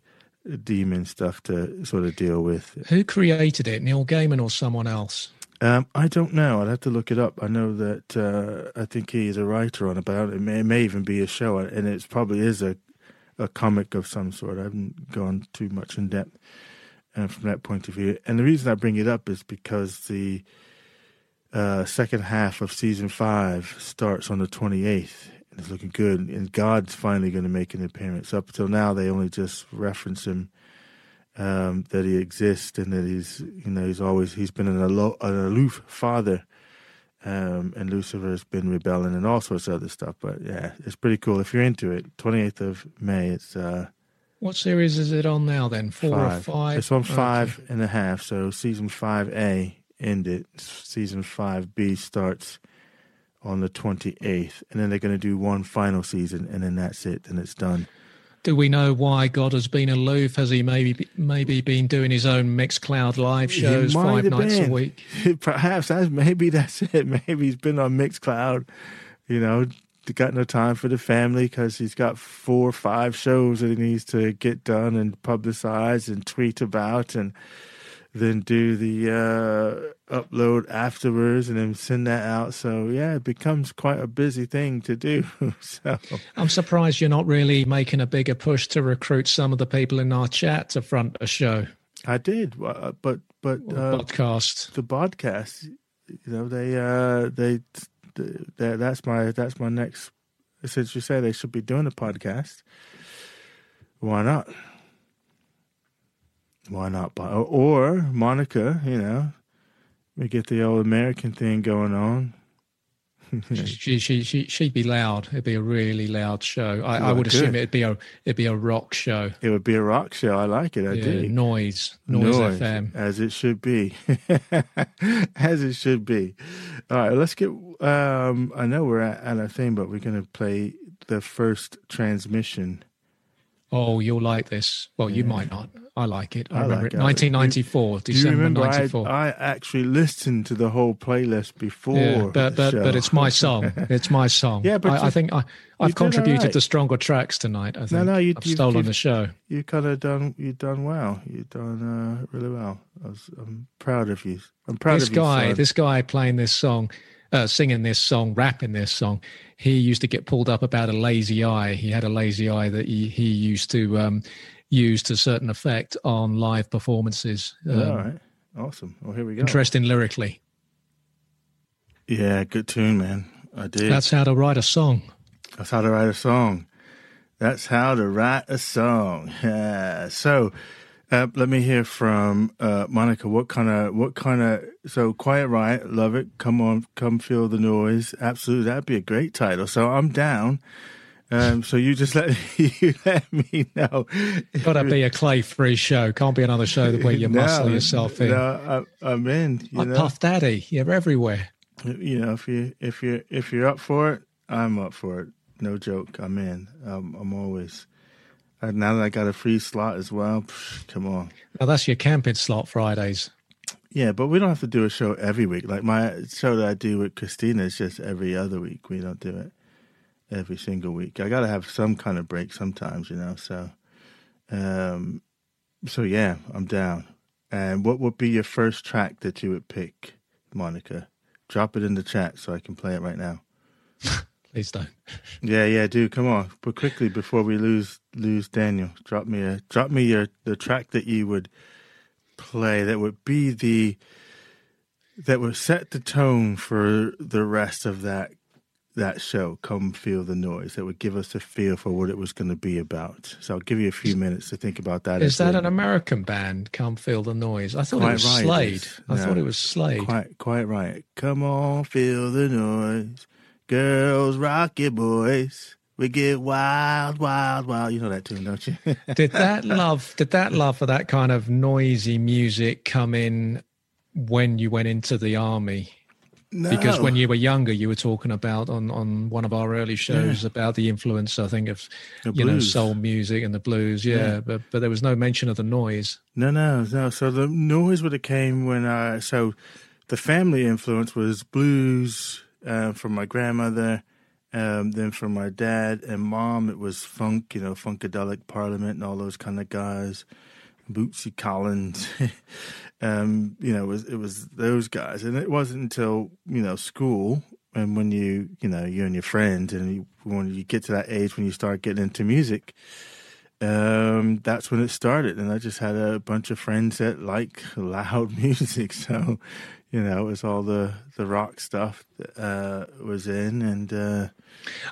demon stuff to sort of deal with. Who created it? Neil Gaiman or someone else? Um, I don't know. I'd have to look it up. I know that uh, I think he's a writer on about it. It may, it may even be a show, and it probably is a a comic of some sort. I haven't gone too much in depth uh, from that point of view. And the reason I bring it up is because the uh, second half of season five starts on the 28th. And it's looking good. And God's finally going to make an appearance. Up until now, they only just reference him um, that he exists and that he's, you know, he's always he's been an, alo- an aloof father. Um, and Lucifer has been rebelling and all sorts of other stuff. But yeah, it's pretty cool. If you're into it, 28th of May, it's uh, What series is it on now then? Four five. or five? It's on Okay. five and a half. So season five A ended. Season five B starts on the 28th, and then they're going to do one final season, and then that's it. Then it's done. Do we know why God has been aloof? Has he maybe maybe been doing his own Mixcloud live shows five nights been. a week? Perhaps that's maybe that's it. Maybe he's been on Mixcloud. You know, got no time for the family because he's got four or five shows that he needs to get done and publicize and tweet about and then do the uh, upload afterwards and then send that out. So yeah, it becomes quite a busy thing to do. so I'm surprised you're not really making a bigger push to recruit some of the people in our chat to front a show. I did, uh, but but uh, podcast the podcast. You know they uh, they, they that's my that's my next. Since you say they should be doing a podcast, why not? why not? Or Monica, you know, we get the old American thing going on. She, she, she, she'd be loud. It'd be a really loud show. I, I would good. assume it'd be a, it'd be a rock show. It would be a rock show. I like it. I yeah, do. Noise, noise, noise FM, as it should be, as it should be. All right, let's get. Um, I know we're at, at a thing, but we're going to play the first transmission. Oh, you'll like this. Well, yeah. you might not. I like it. I, I remember like it. 1994, you, December you 94. I, I, actually listened to the whole playlist before. Yeah, but but, but it's my song. It's my song. yeah, but I, I think I, I've contributed right. to stronger tracks tonight. I think. No, no, you, I've stolen you, the show. You kind of done. You've done well. You've done uh, really well. I am proud of you. I'm proud this of guy, you. This guy playing this song. Uh, singing this song, rapping this song, he used to get pulled up about a lazy eye. He had a lazy eye that he, he used to um, used to certain effect on live performances. Um, All right. Awesome. Well, here we go. Interesting lyrically. Yeah, good tune, man. I did. That's how to write a song. That's how to write a song. That's how to write a song. Yeah. So, uh, let me hear from uh, Monica. What kind of what kind of so quiet riot? Love it. Come on, come feel the noise. Absolutely, that'd be a great title. So I'm down. Um, so you just let you let me know. Got to be a clay-free show. Can't be another show where you no, muscle yourself in. No, I, am in. You know? Puff Daddy, you're everywhere. You know, if you if you if you're up for it, I'm up for it. No joke, I'm in. Um, I'm always. Uh, now that I got a free slot as well, psh, come on. Now that's your camping slot Fridays. Yeah, but we don't have to do a show every week. Like my show that I do with Christina is just every other week. We don't do it every single week. I got to have some kind of break sometimes, you know. So, um, so yeah, I'm down. And what would be your first track that you would pick, Monica? Drop it in the chat so I can play it right now. Please don't. yeah, yeah, dude, come on, but quickly before we lose lose Daniel, drop me a drop me your the track that you would play that would be the that would set the tone for the rest of that that show, Come Feel the Noise, that would give us a feel for what it was going to be about. So I'll give you a few minutes to think about that. Is that an American band, Come Feel the Noise? I thought quite it was right, Slade. I no, thought it was Slade. Quite, quite right. Come on, feel the noise. Girls, rock it, boys. We get wild, wild, wild. You know that tune, don't you? did that love? Did that love for that kind of noisy music come in when you went into the army? No. Because when you were younger, you were talking about on, on one of our early shows yeah. about the influence, I think, of the you blues. know soul music and the blues. Yeah, yeah, but but there was no mention of the noise. No, no, no. So the noise would have came when I so the family influence was blues uh, from my grandmother, um, then from my dad and mom, it was funk, you know, funkadelic Parliament and all those kind of guys. Bootsy Collins, um, you know, it was it was those guys, and it wasn't until you know school and when you you know you and your friends and you, when you get to that age when you start getting into music, um, that's when it started. And I just had a bunch of friends that like loud music, so you know, it was all the the rock stuff that uh, was in, and uh,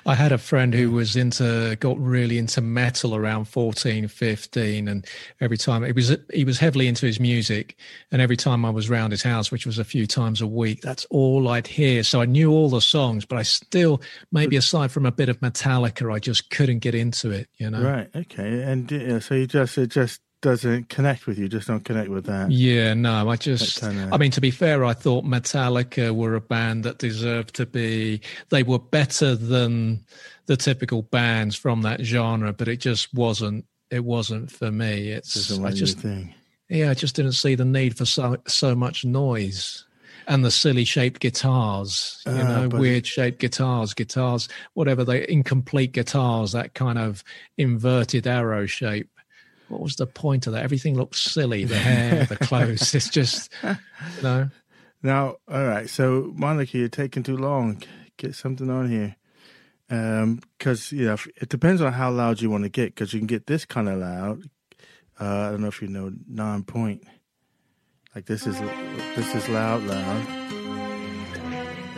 I had a friend who was into got really into metal around 14, 15, and every time it was he was heavily into his music, and every time I was round his house, which was a few times a week, that's all I'd hear. So I knew all the songs, but I still, maybe aside from a bit of Metallica, I just couldn't get into it. You know, right? Okay, and so you just it just doesn't connect with you. Just don't connect with that. Yeah, no, I just, I mean, to be fair, I thought Metallica were a band that deserved to be, they were better than the typical bands from that genre, but it just wasn't, it wasn't for me. It's, I just, thing. yeah, I just didn't see the need for so, so much noise. And the silly shaped guitars, you Ah, know, weird shaped guitars, guitars, whatever they incomplete guitars, that kind of inverted arrow shape. What was the point of that? Everything looks silly. The hair, the clothes. It's just, you know. Now, all right. So, Monica, you're taking too long. Get something on here. Because, you know, it depends on how loud you want to get. Because you can get this kind of loud. Uh, I don't know if you know Nonpoint. Like this is this is loud, loud.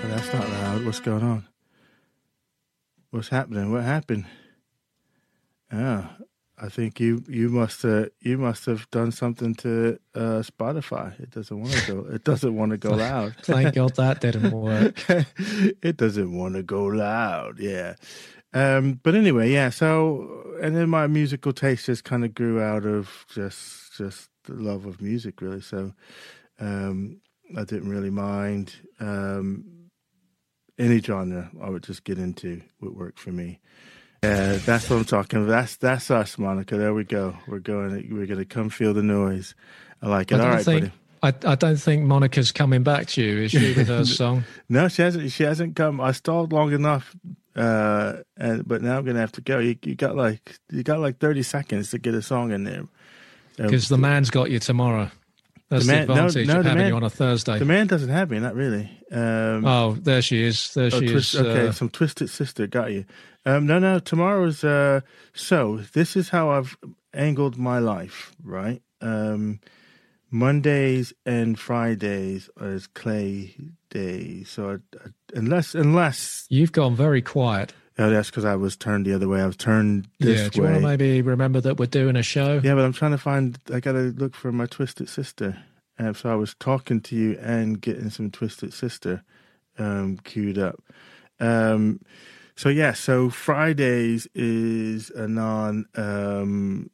But that's not loud. What's going on? What's happening? What happened? Ah, I think you you must have you must have done something to uh, Spotify. It doesn't want to go. It doesn't want to go loud. Thank God that didn't work. it doesn't want to go loud. Yeah. Um, but anyway, yeah. So, and then my musical taste just kind of grew out of just just the love of music, really. So, um, I didn't really mind um, any genre. I would just get into would work for me. Yeah, that's what I'm talking about. That's that's us, Monica. There we go. We're going. We're going to come feel the noise. I like it. I All don't think buddy. I, I don't think Monica's coming back to you, is she, with her song? No, she hasn't. She hasn't come. I stalled long enough, uh, and but now I'm gonna have to go. You, you got like you got like 30 seconds to get a song in there. Because the man's got you tomorrow. That's The the, man- no, advantage no, of the having man- you on a Thursday. the man doesn't have me, not really. Um, oh, there she is. There oh, she twist- is. okay, uh, some twisted sister got you. Um, no, no. Tomorrow's. Uh, so this is how I've angled my life. Right. Um, Mondays and Fridays is clay days. So I, I, unless unless you've gone very quiet. oh, that's because I was turned the other way. I was turned this yeah. Do you way. want to maybe remember that we're doing a show? Yeah, but I'm trying to find. I gotta look for my twisted sister. And so I was talking to you and getting some twisted sister um, queued up. Um, so yeah, so Fridays is a non um,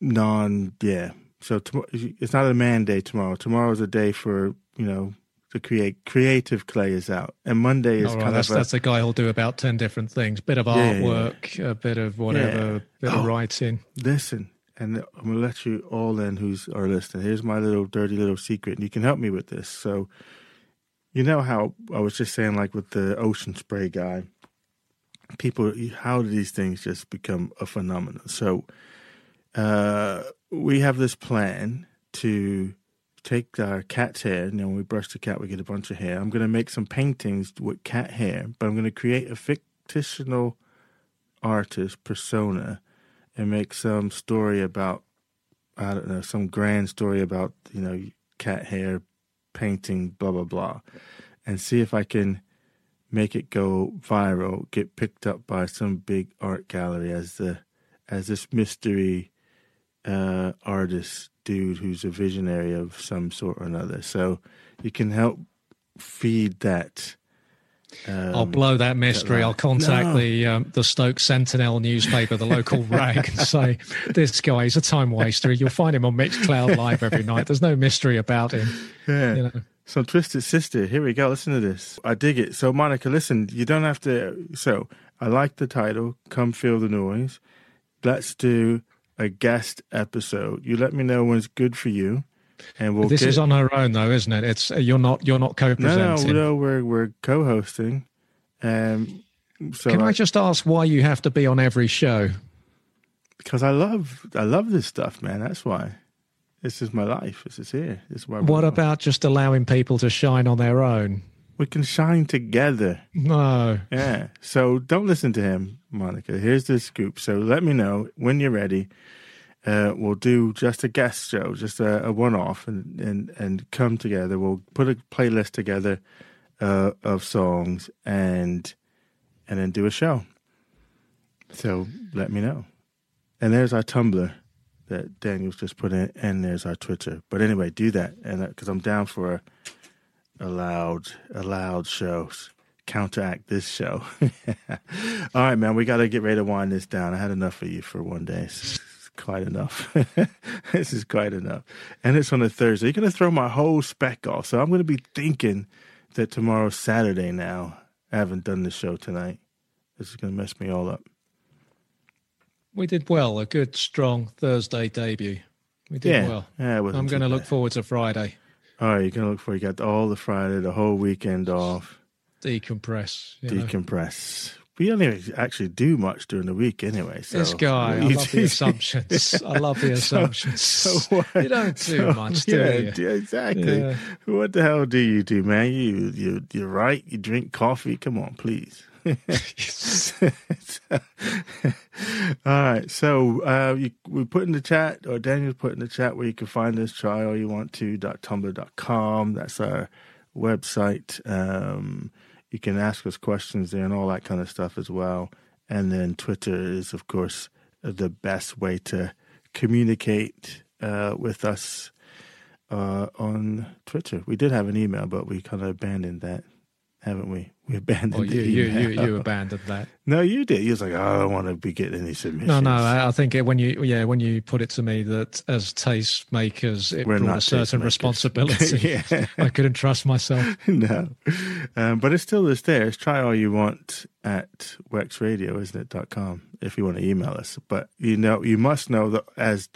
non yeah. So it's not a man day tomorrow. Tomorrow's a day for you know to create creative clay is out, and Monday is All right, kind that's, of a, that's a guy who'll do about 10 different things bit of Yeah, yeah, yeah. artwork, a bit of whatever, Yeah. bit Oh. of writing. listen, and I'm gonna let you all in who's are listening. Here's my little dirty little secret, and you can help me with this. So, you know how I was just saying, like with the ocean spray guy, people, how do these things just become a phenomenon? So, uh, we have this plan to take our cat's hair. You know, when we brush the cat, we get a bunch of hair. I'm going to make some paintings with cat hair, but I'm going to create a fictional artist persona and make some story about I don't know some grand story about you know cat hair painting blah blah blah and see if I can make it go viral get picked up by some big art gallery as the as this mystery uh artist dude who's a visionary of some sort or another so you can help feed that um, I'll blow that mystery. right. I'll contact No. the um, the Stoke Sentinel newspaper, the local rag, and say this guy is a time waster. You'll find him on Mixcloud Live every night. There's no mystery about him. yeah You know. So Twisted Sister, here we go. Listen to this. I dig it. So Monica, listen, you don't have to so I like the title, Come Feel the Noise. Let's do a guest episode. You let me know when it's good for you. And we'll this get is on her own, though, isn't it? It's you're not you're not No, no, co-presenting. no, we're we're co hosting. Um so Can I- I just ask why you have to be on every show? because I love I love this stuff, man. That's why. This is my life. This is here. This is why we're- What about just allowing people to shine on their own? we can shine together. No. Yeah. So don't listen to him, Monica. Here's the scoop. So let me know when you're ready. Uh, we'll do just a guest show, just a, a one-off, and, and and come together. We'll put a playlist together uh, of songs and and then do a show. So let me know. And there's our Tumblr that Daniel's just put in, and there's our Twitter. But anyway, do that, and uh, because I'm down for a, a loud, a loud show, counteract this show. All right, man, we got to get ready to wind this down. I had enough of you for one day. Quite enough. this is quite enough. And it's on a Thursday. You're going to throw my whole spec off. So I'm going to be thinking that tomorrow's Saturday now. I haven't done the show tonight. This is going to mess me all up. We did well. A good, strong Thursday debut. We did yeah. well. Yeah, I'm going to look forward to Friday. All right, you're going to look forward. you got all the Friday, the whole weekend off. Decompress. Decompress. Know. We don't actually do much during the week anyway. So this guy, I love the assumptions. I love the assumptions. So, so you don't do so, much, do yeah, you? Exactly. Yeah. What the hell do you do, man? You you you're right. You drink coffee. Come on, please. All right. So uh, you, we put in the chat, or Daniel's put in the chat where you can find us. Try all you want to. Tumblr.com. That's our website. Um, you can ask us questions there and all that kind of stuff as well. And then Twitter is, of course, the best way to communicate uh, with us uh, on Twitter. We did have an email, but we kind of abandoned that haven't we? We abandoned oh, you, you, you, you, abandoned that. No, you did. You was like, oh, I don't want to be getting any submissions. No, no. I, I think when you, yeah, when you put it to me that as taste makers, it We're brought a certain responsibility. yeah. I couldn't trust myself. no, um, but it still is there. It's try all you want at wexradio, isn't it? Dot com if you want to email us. But you know, you must know that as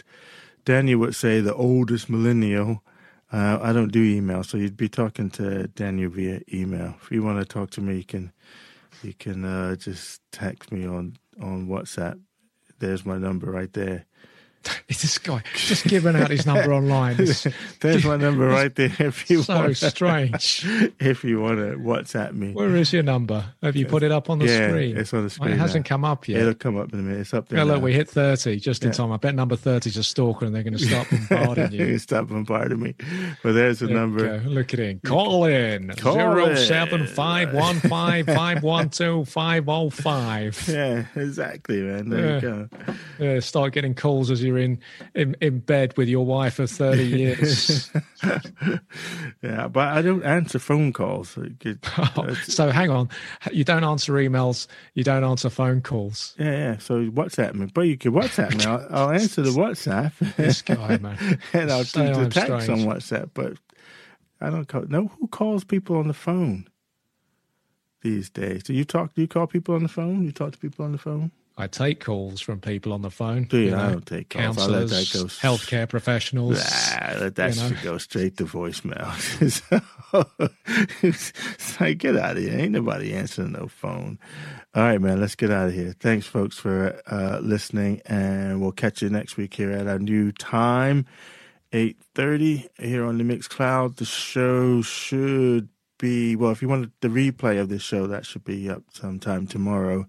Daniel would say, the oldest millennial uh, I don't do email, so you'd be talking to Daniel via email. If you want to talk to me, you can you can uh, just text me on on WhatsApp. There's my number right there. Is this guy just giving out his number online? There's my number right there. If you so want, strange. If you want to WhatsApp me, where is your number? Have you put it up on the yeah, screen? It's on the screen. it hasn't come up yet. It'll come up in a minute. It's up there. Yeah, look, we hit thirty just in time. I bet number thirty is a stalker, and they're going to start bombarding you. stop bombarding me. But there's a there number. Look at it. Call in zero seven five one five five one two five zero oh five. Yeah, exactly, man. There yeah. you go. Yeah, start getting calls as you're in, in in bed with your wife for 30 years. yeah, but I don't answer phone calls. oh, so hang on. You don't answer emails, you don't answer phone calls. Yeah, yeah. So WhatsApp me. But you can WhatsApp me. I'll, I'll answer the WhatsApp. this guy, man. and I'll do the text strange. on WhatsApp. But I don't call, know who calls people on the phone these days. Do you talk, do you call people on the phone? You talk to people on the phone? I take calls from people on the phone. Do you? you know, I don't take calls. Counselors, I let that go. Healthcare professionals. Nah, let that you know. should go straight to voicemail. it's like, get out of here. Ain't nobody answering no phone. All right, man, let's get out of here. Thanks, folks, for uh, listening, and we'll catch you next week here at our new time, 8.30 here on the Mixcloud. The show should be, well, if you want the replay of this show, that should be up sometime tomorrow.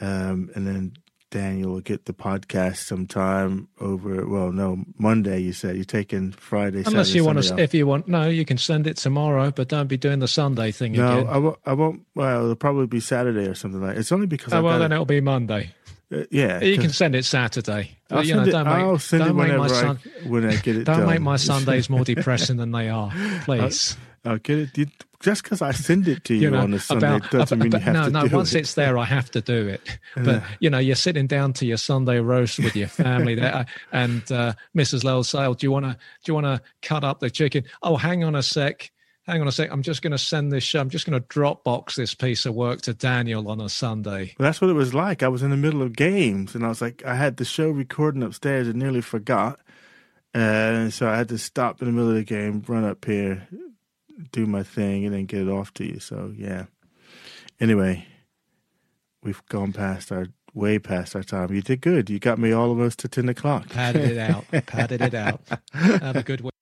Um, and then Daniel will get the podcast sometime over. Well, no, Monday. You said you're taking Friday. Unless Saturday, you want to, off. if you want, no, you can send it tomorrow, but don't be doing the Sunday thing no, again. I won't. I won't. Well, it'll probably be Saturday or something like. It's only because. Oh I've well, then it'll be Monday. Uh, yeah, you can send it Saturday. I'll you know, send, it, I'll make, send it whenever I, when I get it. Don't done. make my Sundays more depressing than they are, please. I'll, I'll get it. Just because I send it to you, you know, on a Sunday about, doesn't about, mean you have no, to no, do once it's there, I have to do it. But you know, you're sitting down to your Sunday roast with your family there, and uh, Mrs. Lowell Sale, do you want to do you want to cut up the chicken? Oh, hang on a sec. Hang on a sec. I'm just going to send this. I'm just going to Dropbox this piece of work to Daniel on a Sunday. Well, that's what it was like. I was in the middle of games, and I was like, I had the show recording upstairs, and nearly forgot. And so I had to stop in the middle of the game, run up here, do my thing and then get it off to you. So yeah. Anyway, we've gone past our way past our time. You did good. You got me almost to ten o'clock. Padded it out. Padded it out. Have a good week.